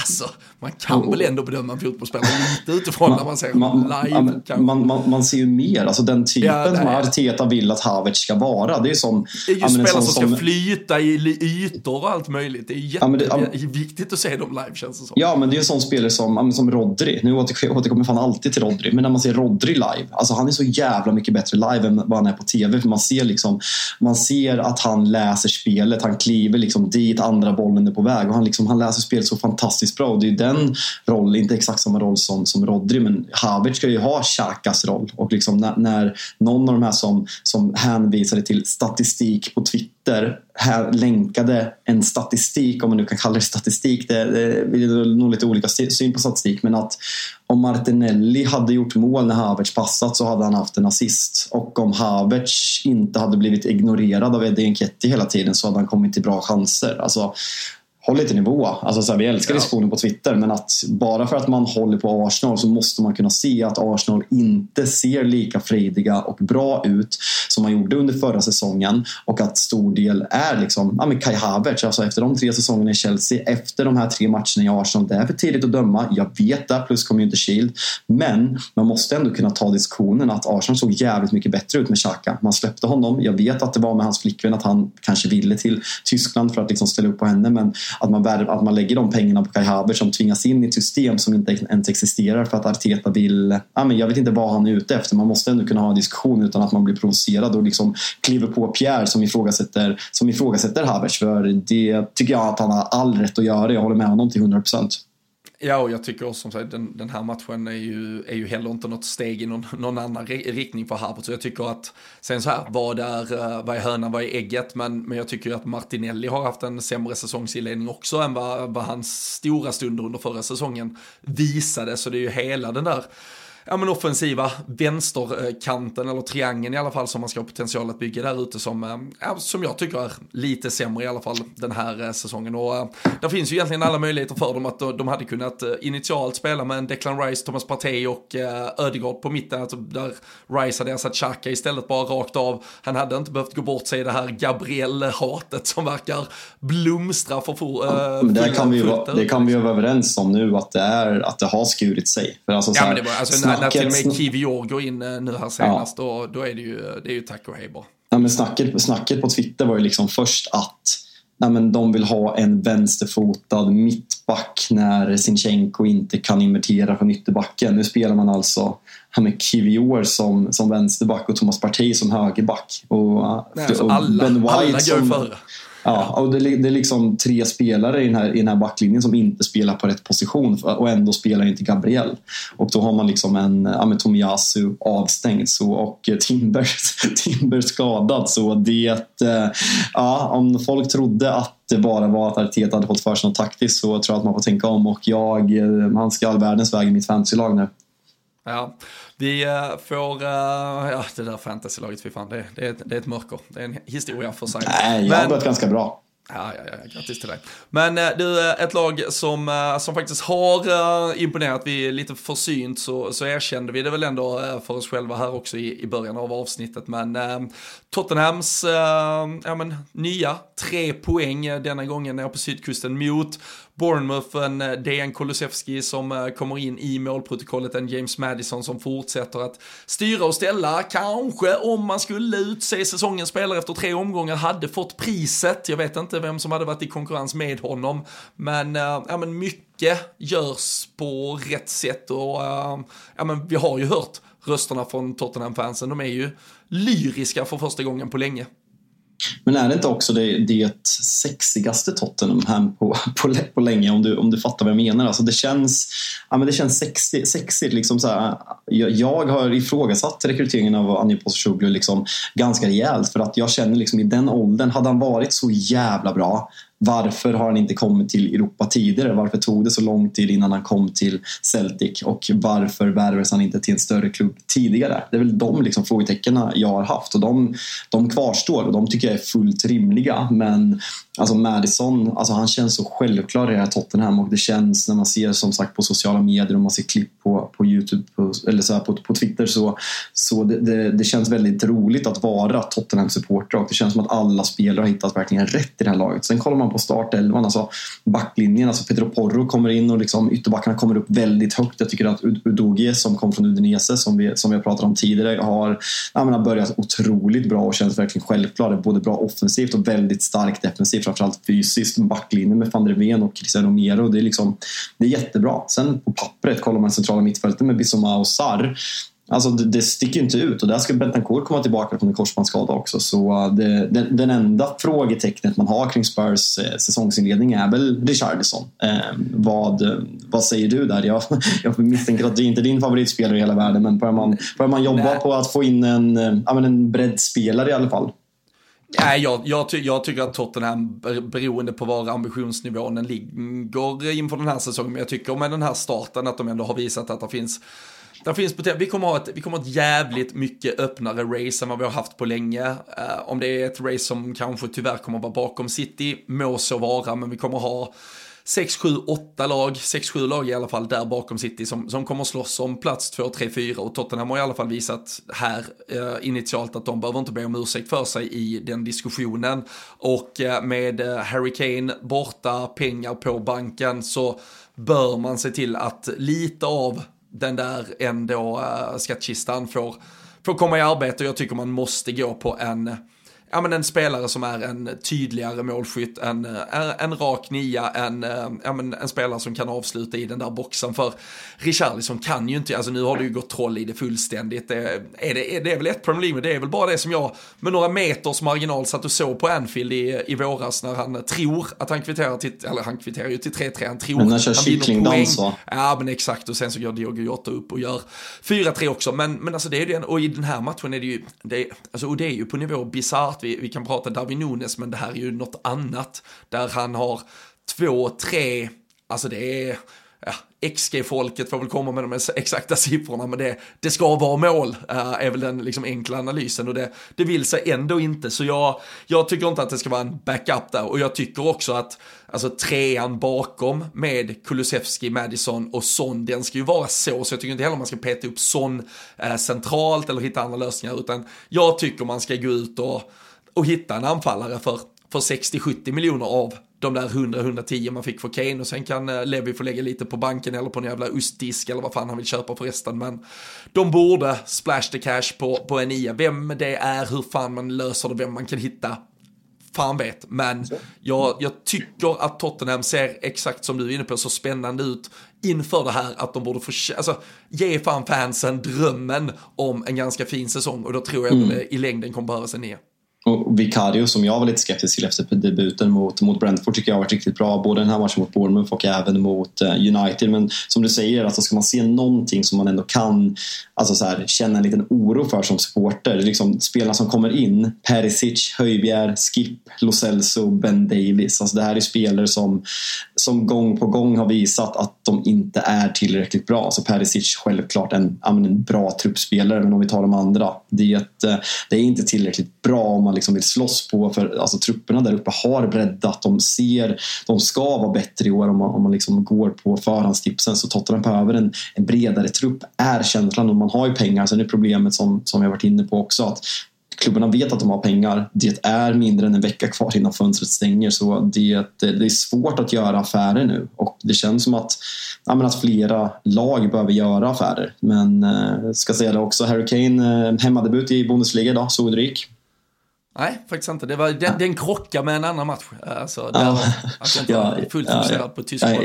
alltså, man kan väl ändå bedöma en fotbollsspelare lite utifrån man, när man ser man, live. Ja, man, man, man, ser ju mer, alltså den typen ja, som Arteta vill att Havertz ska vara. Det är som... Det är ju spelare som, som ska flyta i ytor och allt möjligt. Det är jätteviktigt ja, att se dem live känns det som. Ja, men det är en sån spelare som, som Rodri. Nu återkommer fan alltid till Rodri, men när man ser Rodri live, alltså han är så jävla mycket bättre live än vad han är på TV. För man ser liksom, man ser att han läser spelet, han kliver liksom dit andra bollen är på väg och han, liksom, han läser spelet så fantastiskt bra. Och det är ju den rollen, inte exakt samma roll som, som Rodri, men Havertz ska ju ha Xhakas roll. Och liksom när, när någon av de här som, som hänvisade till statistik på Twitter här länkade en statistik, om man nu kan kalla det statistik, det, det är nog lite olika syn på statistik, men att om Martinelli hade gjort mål när Havertz passat så hade han haft en assist. Och om Havertz inte hade blivit ignorerad av Eddie Enketti hela tiden så hade han kommit till bra chanser. Alltså, håll lite nivå. Alltså så här, vi älskar ja. diskussioner på Twitter men att bara för att man håller på Arsenal så måste man kunna se att Arsenal inte ser lika frejdiga och bra ut som man gjorde under förra säsongen och att stor del är liksom, ja men Kai Havertz, alltså efter de tre säsongerna i Chelsea, efter de här tre matcherna i Arsenal, det är för tidigt att döma, jag vet det, plus Community Shield, men man måste ändå kunna ta diskussionen att Arsenal såg jävligt mycket bättre ut med Xhaka. Man släppte honom, jag vet att det var med hans flickvän att han kanske ville till Tyskland för att liksom ställa upp på henne men att man, att man lägger de pengarna på Kai Havertz som tvingas in i ett system som inte ens existerar för att Arteta vill... Ja, men jag vet inte vad han är ute efter. Man måste ändå kunna ha en diskussion utan att man blir provocerad och liksom kliver på Pierre som ifrågasätter, som ifrågasätter Havertz. För det tycker jag att han har all rätt att göra. Jag håller med honom till 100 procent. Ja, och jag tycker också sagt, den, den här matchen är ju, är ju heller inte något steg i någon, någon annan riktning för Harvard. Så jag tycker att, sen så här, vad är, eh, vad är hönan, vad är ägget? Men, men jag tycker ju att Martinelli har haft en sämre säsongsinledning också än vad, vad hans stora stunder under förra säsongen visade. Så det är ju hela den där ja, men offensiva vänsterkanten eller triangeln i alla fall som man ska ha potential att bygga där ute som, eh, ja, som jag tycker är lite sämre i alla fall den här eh, säsongen. Och äh, där finns ju egentligen alla möjligheter för dem att de hade kunnat initialt spela med en Declan Rice, Thomas Partey och äh, Ödegaard på mitten. Alltså där Rice hade ersatt Xhaka istället bara rakt av. Han hade inte behövt gå bort sig i det här Gabriel-hatet som verkar blomstra för full, äh, ja, det, kan vi ju, det kan vi vara överens om nu att det, är, att det har skurit sig. För alltså, ja, men det var, alltså, snacket, när till och med Kivior går in nu här senast, ja. då, då är det ju, det är ju tack och hej bara. Ja, men snacket, snacket på Twitter var ju liksom först att nej, men de vill ha en vänsterfotad mittback när Sinchenko inte kan invertera från ytterbacken. Nu spelar man alltså med Kivior som, som vänsterback och Thomas Partey som högerback. Och, nej, alltså och alla, Ben White alla gör som, före. Ja, och det, det, är liksom tre spelare i den, här, i den här backlinjen som inte spelar på rätt position och ändå spelar inte Gabriel. Och då har man liksom en ja, med Tomiyasu avstängd så, och Timber, Timber skadad. Så det, eh, ja, om folk trodde att det bara var att Arteta hade fått för sig något taktiskt så tror jag att man får tänka om och jag, eh, han ska all världens väg i mitt fantasylag nu. Ja, vi uh, får, uh, ja det där fantasylaget, fy fan, det, det, är ett, det är ett mörker. Det är en historia för sig. Nej, jag har börjat ganska bra. Ja, ja, ja, grattis till dig. Men uh, du, ett lag som, som faktiskt har imponerat, vi är lite försynt så, så erkände vi det väl ändå för oss själva här också i, i början av avsnittet. Men Tottenhams ja, men, nya tre poäng denna gången nere på sydkusten mot Bournemouth, en eh, DN Kulusevski som eh, kommer in i målprotokollet, en James Madison som fortsätter att styra och ställa. Kanske om man skulle utse säsongens spelare efter tre omgångar hade fått priset. Jag vet inte vem som hade varit i konkurrens med honom, men, eh, ja, men mycket görs på rätt sätt och ja, men vi har ju hört rösterna från Tottenham-fansen. De är ju lyriska för första gången på länge. Men är det inte också det, det sexigaste Tottenham på, på, på länge om du, om du fattar vad jag menar? Alltså det känns, ja, men det känns sexy, sexigt. Liksom så här, jag, jag, har ifrågasatt rekryteringen av Anjo Posishoglu liksom ganska rejält för att jag känner liksom i den åldern, hade han varit så jävla bra varför har han inte kommit till Europa tidigare? Varför tog det så lång tid innan han kom till Celtic? Och varför värvades han inte till en större klubb tidigare? Det är väl de liksom frågetecknen jag har haft och de, de kvarstår och de tycker jag är fullt rimliga. Men alltså Madison, alltså han känns så självklar i det här Tottenham och det känns när man ser som sagt på sociala medier och man ser klipp på, på Youtube på, eller så på, på Twitter så, så det, det, det, känns väldigt roligt att vara Tottenham-supporter och det känns som att alla spelare har hittat verkligen rätt i det här laget. Sen kollar man på startelvan, alltså backlinjen. Alltså Pedro Porro kommer in och liksom ytterbackarna kommer upp väldigt högt. Jag tycker att Udogie som kom från Udinese, som vi, som vi har pratat om tidigare, har menar, börjat otroligt bra och känns verkligen självklar. Både bra offensivt och väldigt starkt defensivt, framförallt fysiskt. Backlinjen med van der Ven och Cristiano Romero, det är, liksom, det är jättebra. Sen på pappret, kollar man centrala mittfältet med Bissoma och Sarr Alltså det, det sticker inte ut och där ska Bentancourt komma tillbaka från en korsbandsskada också. Så uh, det, den, den enda frågetecknet man har kring Spurs eh, säsongsinledning är väl Richardison. Eh, vad, vad säger du där? Jag, jag misstänker att det inte är din favoritspelare i hela världen men börjar man, börjar man jobba Nej. på att få in en, äh, en breddspelare i alla fall? Nej, jag, jag, ty jag, tycker att Tottenham, beroende på var ambitionsnivån ligger inför den här säsongen, men jag tycker med den här starten att de ändå har visat att det finns där finns vi kommer, ha ett, vi kommer ha ett jävligt mycket öppnare race än vad vi har haft på länge. Uh, om det är ett race som kanske tyvärr kommer vara bakom City, må så vara, men vi kommer ha 6, 7, 8 lag, 6, 7 lag i alla fall där bakom City som, som kommer slåss om plats 2, 3, 4 och Tottenham har i alla fall visat här eh, initialt att de behöver inte be om ursäkt för sig i den diskussionen. Och eh, med eh, Harry Kane borta, pengar på banken så bör man se till att lite av den där ändå eh, skattkistan får, får komma i arbete. Och jag tycker man måste gå på en ja, men en spelare som är en tydligare målskytt, en, en, en rak nia, en, ja, men en spelare som kan avsluta i den där boxen. För Richarlison kan ju inte, alltså nu har det ju gått troll i det fullständigt. Det är, det, är, det är väl ett Premier League, det är väl bara det som jag med några meters marginal satt och såg på Anfield i, i våras när han tror att han kvitterar till, eller han kvitterar ju till 3-3, han tror men han kör kycklingdans va? Ja men exakt och sen så går Diogo Jota upp och gör 4-3 också. Men, men alltså det är ju en, och i den här matchen är det ju, det, alltså, och det är ju på nivå bisarrt vi, vi kan prata Darwin Nunes, men det här är ju något annat. Där han har två, tre, alltså det är, ja, XG-folket får väl komma med de exakta siffrorna, men det, det ska vara mål, äh, är väl den liksom enkla analysen och det, det vill sig ändå inte. Så jag, jag tycker inte att det ska vara en backup där och jag tycker också att alltså trean bakom med Kulusevski, Madison och Son, den ska ju vara så, så jag tycker inte heller man ska peta upp Son äh, centralt eller hitta andra lösningar, utan jag tycker man ska gå ut och och hitta en anfallare för, för 60-70 miljoner av de där 100-110 man fick för Kane och sen kan eh, Levi få lägga lite på banken eller på en jävla ostdisk eller vad fan han vill köpa förresten. Men de borde splash the cash på, på en IA. Vem det är, hur fan man löser det, vem man kan hitta fan vet. Men jag, jag, tycker att Tottenham ser exakt som du är inne på så spännande ut inför det här att de borde få, alltså ge fan fansen drömmen om en ganska fin säsong och då tror jag mm. att det i längden kommer behövas en ner. Och Vicario som jag var lite skeptisk till efter debuten mot, mot Brentford tycker jag har varit riktigt bra. Både den här matchen mot Bournemouth och även mot eh, United. Men som du säger, alltså ska man se någonting som man ändå kan alltså så här, känna en liten oro för som supporter. Liksom, spelarna som kommer in, Perisic, Höjbjer, Skip, Lo Celso, Ben Davis. Alltså det här är spelare som, som gång på gång har visat att de inte är tillräckligt bra. Alltså Perisic självklart en, en bra truppspelare, men om vi tar de andra. Det är, ett, eh, det är inte tillräckligt bra om man liksom vill slåss på. För alltså, trupperna där uppe har breddat. De ser, de ska vara bättre i år om man, om man liksom går på förhandstipsen. Så Tottenham behöver en, en bredare trupp, är känslan. Och man har ju pengar. Sen är problemet som, som vi har varit inne på också att klubbarna vet att de har pengar. Det är mindre än en vecka kvar innan fönstret stänger så det, det är svårt att göra affärer nu och det känns som att, ja, att flera lag behöver göra affärer. Men eh, ska säga det också, Harry Kane eh, hemmadebut i Bundesliga idag, såg du gick? Nej, faktiskt inte. Det var, den, den krockade med en annan match. Alltså, ja. Att jag inte ja, var fullt fokuserad ja, på Tyskland.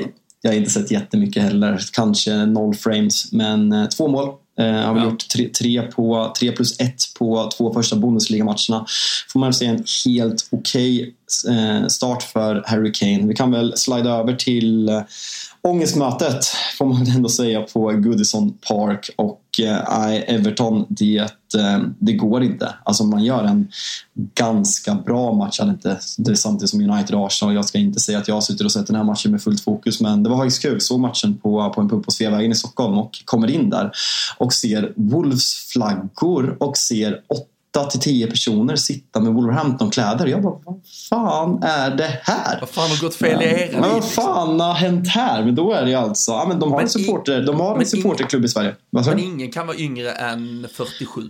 Jag har inte sett jättemycket heller. Kanske noll frames, men eh, två mål. Eh, har väl ja. gjort tre, tre, på, tre plus ett på två första Bundesliga-matcherna. Får man säga en helt okej okay, eh, start för Harry Kane. Vi kan väl slida över till eh, ångestmötet, får man ändå säga, på Goodison Park. Och Eh, Everton, det, eh, det går inte. Alltså man gör en ganska bra match. Inte, det är samtidigt som United och Arsenal. Jag ska inte säga att jag sitter och sett den här matchen med fullt fokus, men det var faktiskt kul. Såg matchen på, på en pub på Sveavägen i Stockholm och kommer in där och ser Wolves flaggor och ser åtta till 10 personer sitta med Wolverhampton-kläder. Jag bara, vad fan är det här? Vad fan har gått fel i er? Men vad fan har hänt här? Men då är det alltså, ja, men de har men en supporter, de har en supporterklubb i Sverige. Men ingen kan vara yngre än 47.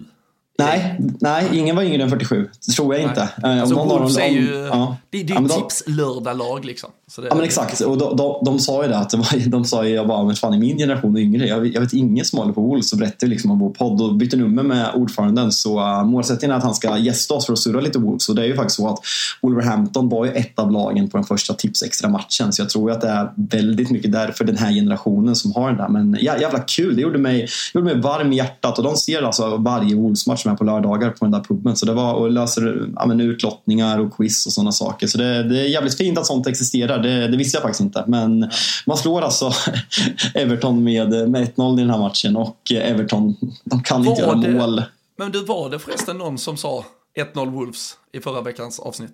Nej, nej, ingen var yngre än 47. Det tror jag nej. inte. Eh, alltså, Wolves är ju, ja. det, är ju ja, tips-lördag-lag liksom. Det, ja men exakt, och de, de, de, sa ju det att de sa ju jag bara, men fan i min generation yngre, jag, jag vet ingen som håller på Wolves och berättar liksom om vår podd och byter nummer med ordföranden så uh, målsättningen är att han ska gästa oss för att surra lite Wolves och det är ju faktiskt så att Wolverhampton var ju ett av lagen på den första tips extra matchen så jag tror att det är väldigt mycket därför den här generationen som har den där men ja, jävla kul, det gjorde mig, gjorde mig varm i hjärtat och de ser alltså varje Wolves-match med på lördagar på den där puben så det var och löser ja, men utlottningar och quiz och sådana saker så det, det är jävligt fint att sånt existerar det, det visste jag faktiskt inte. Men ja. man slår alltså Everton med, med 1-0 i den här matchen och Everton, de kan var inte göra det, mål. Men du, var det förresten någon som sa 1-0 Wolves i förra veckans avsnitt?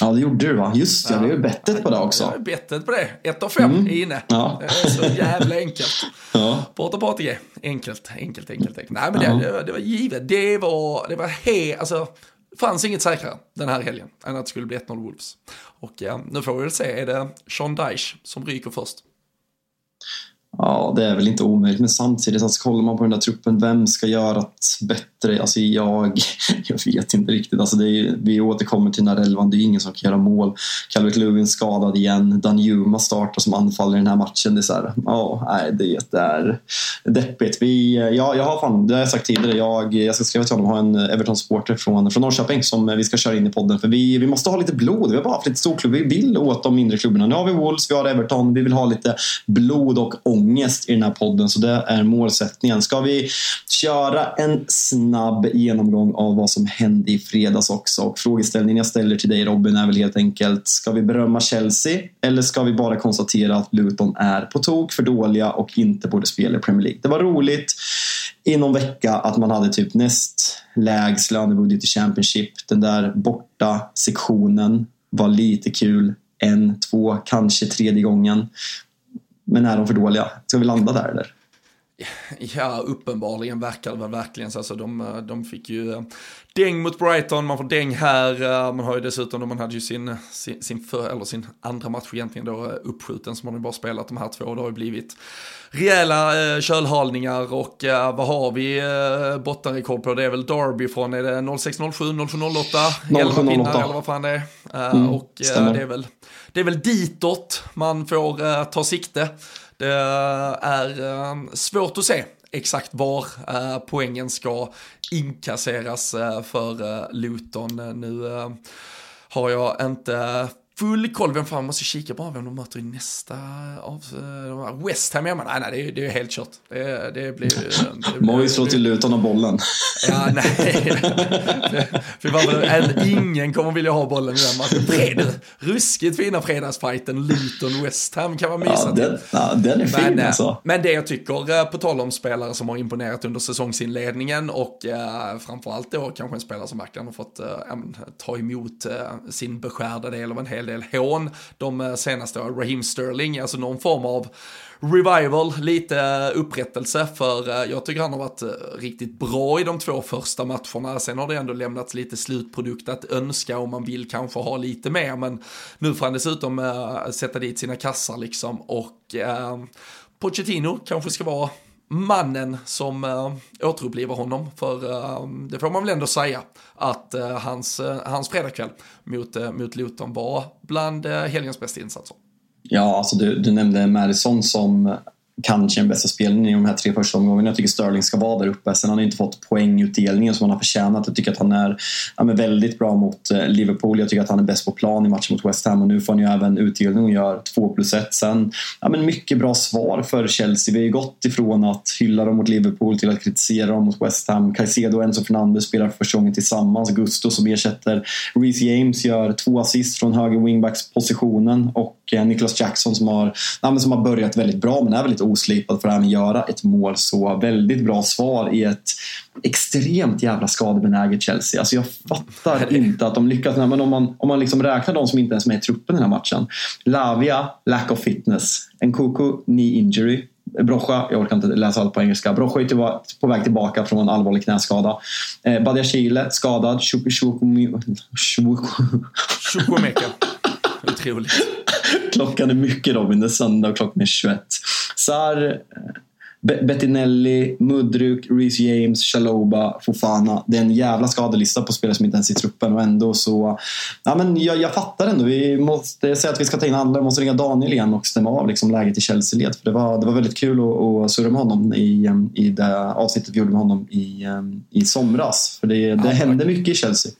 Ja, det gjorde du va? Just ja, det är ju bettet på det också. Ja, bettet på det. 1 av 5 mm. är inne. Ja. Så jävla enkelt. Ja. Porta Portige. Enkelt, enkelt, enkelt. enkelt. Nej, men det, det, var, det var givet. Det var, det var he, alltså fanns inget säkrare den här helgen än att det skulle bli 1-0 Wolves. Och ja, nu får vi väl se, är det Sean Dyche som ryker först? Ja, det är väl inte omöjligt, men samtidigt, alltså, kollar man på den där truppen, vem ska göra det bättre? Alltså, jag, jag vet inte riktigt. Alltså, det är, vi återkommer till den här elvan, det är ingen som kan göra mål. Calvert Lewin skadad igen, Dan Juma startar som anfaller i den här matchen. Det är så här, ja, nej, det är deppigt. Vi, ja, jag har fan, det har jag sagt tidigare, jag, jag ska skriva till honom, har en Everton-supporter från, från Norrköping som vi ska köra in i podden, för vi, vi måste ha lite blod. Vi har bara haft lite storklubb, vi vill åt de mindre klubbarna. Nu har vi Wolves, vi har Everton, vi vill ha lite blod och ångest ångest i den här podden, så det är målsättningen. Ska vi köra en snabb genomgång av vad som hände i fredags också? Och frågeställningen jag ställer till dig Robin är väl helt enkelt, ska vi berömma Chelsea eller ska vi bara konstatera att Luton är på tok för dåliga och inte borde spela i Premier League? Det var roligt i någon vecka att man hade typ näst lägst lönebudget i Championship. Den där borta sektionen var lite kul en, två, kanske tredje gången. Men är de för dåliga? Ska vi landa där eller? Ja, uppenbarligen verkar det väl verkligen så. Alltså, de, de fick ju eh, däng mot Brighton, man får däng här. Eh, man har ju dessutom, man hade ju sin, sin, sin, för, eller sin andra match egentligen då uppskjuten, så man har ju bara spelat de här två. Det har ju blivit rejäla eh, kölhalningar och eh, vad har vi eh, bottenrekord på? Det är väl Derby från, är det 0607, 0708? 11 pinnar eller vad fan det är. Eh, mm, och eh, det, är väl, det är väl ditåt man får eh, ta sikte. Det eh, är ehm, svårt att se exakt var eh, poängen ska inkasseras eh, för eh, Luton. Nu eh, har jag inte full koll. Vem fan måste kika bara vem de möter i nästa av uh, West Ham. Nej, nej, det är, det är helt kört. Det, det blir... Moise slår till Luton och bollen. Ja, nej. För bara, ingen kommer vilja ha bollen i den matchen. Fred, ruskigt fina fredagsfighten Luton-West Ham kan man mysa ja, den, ja, den är fin men, alltså. Men det jag tycker, eh, på tal om spelare som har imponerat under säsongsinledningen och uh, framförallt då kanske en spelare som verkligen har fått uh, ta emot uh, sin beskärda del av en hel del hån de eh, senaste åren. Raheem Sterling, alltså någon form av revival, lite eh, upprättelse för eh, jag tycker han har varit riktigt bra i de två första matcherna. Sen har det ändå lämnats lite slutprodukt att önska om man vill kanske ha lite mer. Men nu får han dessutom äh, sätta dit sina kassar liksom och äh, Pochettino kanske ska vara mannen som äh, återupplivar honom. För äh, det får man väl ändå säga att äh, hans, äh, hans fredagkväll mot, äh, mot Luton var bland äh, helgens bästa insatser. Ja, alltså du, du nämnde Madison som kanske den bästa spelningen i de här tre första omgångarna. Jag tycker Sterling ska vara där uppe. Sen har han inte fått poängutdelningen som han har förtjänat. Jag tycker att han är, ja, väldigt bra mot eh, Liverpool. Jag tycker att han är bäst på plan i matchen mot West Ham och nu får han ju även utdelning och gör 2 plus 1. Sen, ja, men mycket bra svar för Chelsea. Vi har ju gått ifrån att hylla dem mot Liverpool till att kritisera dem mot West Ham. Caicedo och Enzo Fernandez spelar för första gången tillsammans. Gusto som ersätter Reece James gör två assist från höger wingbacks positionen och eh, Nicholas Jackson som har, ja, som har börjat väldigt bra men är väldigt oslipad för att även göra ett mål. Så väldigt bra svar i ett extremt jävla skadebenäget Chelsea. Alltså jag fattar inte att de lyckas. Men om man, om man liksom räknar de som inte ens är med i truppen i den här matchen. Lavia, lack of fitness. Nkuku, knee injury. Brocha, jag orkar inte läsa allt på engelska. Brocha är på väg tillbaka från en allvarlig knäskada. Eh, Badia Chile skadad. Chukwemeka. Otroligt. Klockan är mycket Robin, det är söndag och klockan är 21. Sar, Bettinelli, Mudryk, Reece James, Chaloba, Fofana. Det är en jävla skadelista på spelare som inte ens är i truppen och ändå så... Ja, men jag, jag fattar ändå. Vi måste säga att vi ska ta in andra. Vi måste ringa Daniel igen och stämma av liksom läget i Chelsea-led. För det var, det var väldigt kul att, att surra med honom i, i det avsnittet vi gjorde med honom i, i somras. För det, det hände mycket i Chelsea.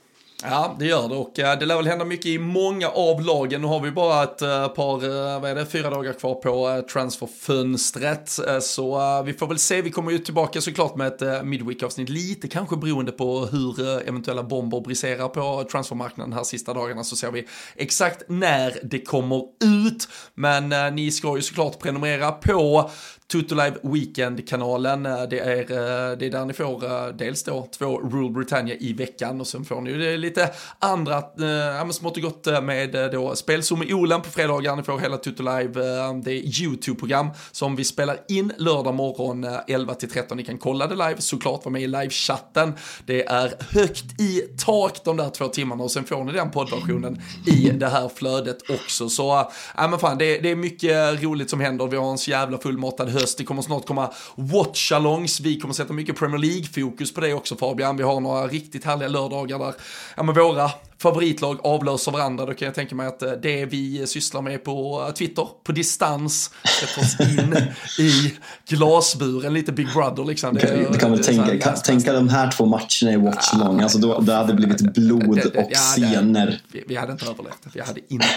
Ja, det gör det och eh, det lär väl hända mycket i många av lagen. Nu har vi bara ett eh, par, eh, vad är det, fyra dagar kvar på transferfönstret. så vi får väl se, vi kommer ju tillbaka såklart med ett midweek-avsnitt, lite kanske beroende på hur eventuella bomber briserar på transfermarknaden här sista dagarna så ser vi exakt när det kommer ut. Men ni ska ju såklart prenumerera på Tutolive Weekend-kanalen. Eh, det är, eh, det är där ni får eh, dels då två Rule Britannia i veckan och sen får ni ju lite andra, äh, smått och gott med då spelzoom i Olen på fredagar. Ni får hela Tutolive, det är YouTube-program som vi spelar in lördag morgon 11 till 13. Ni kan kolla det live, såklart vara med i livechatten. Det är högt i tak de där två timmarna och sen får ni den poddversionen i det här flödet också. Så, ja men fan, det, det är mycket roligt som händer. Vi har en så jävla fullmatad höst. Det kommer snart komma watchalongs. Vi kommer sätta mycket Premier League-fokus på det också Fabian. Vi har några riktigt härliga lördagar där ja, men våra favoritlag avlöser varandra. Då kan jag tänka mig att eh, det vi sysslar med på Twitter, på distans, sätter oss in i glasburen, lite Big Brother liksom. Det, du kan väl tänka, tänka de här två matcherna i Watch ja, Long, alltså då, det hade blivit blod det, det, och ja, scener. Vi, vi, hade inte överlevt, vi hade inte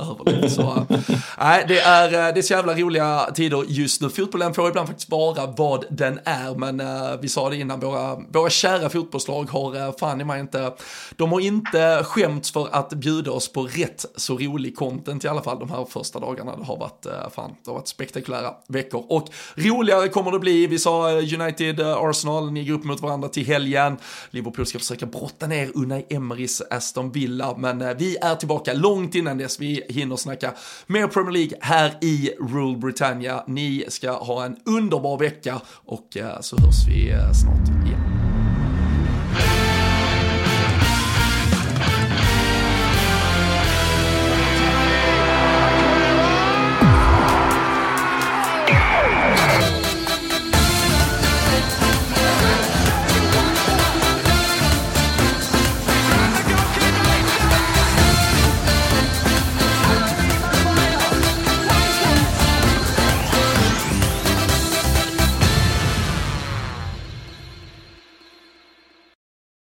överlevt. Så, nej, det är, eh, det är så jävla roliga tider just nu. Fotbollen får ibland faktiskt vara vad den är, men uh, vi sa det innan, våra, våra kära fotbollslag har uh, fan i mig inte, de har inte skämts för att bjuda oss på rätt så rolig content i alla fall de här första dagarna. Det har varit, eh, fan, det har varit spektakulära veckor. Och roligare kommer det bli. Vi sa eh, United, eh, Arsenal, ni går upp mot varandra till helgen. Liverpool ska försöka brotta ner Unai Emerys Aston Villa, men vi är tillbaka långt innan dess. Vi hinner snacka mer Premier League här i Rule Britannia. Ni ska ha en underbar vecka och så hörs vi snart igen.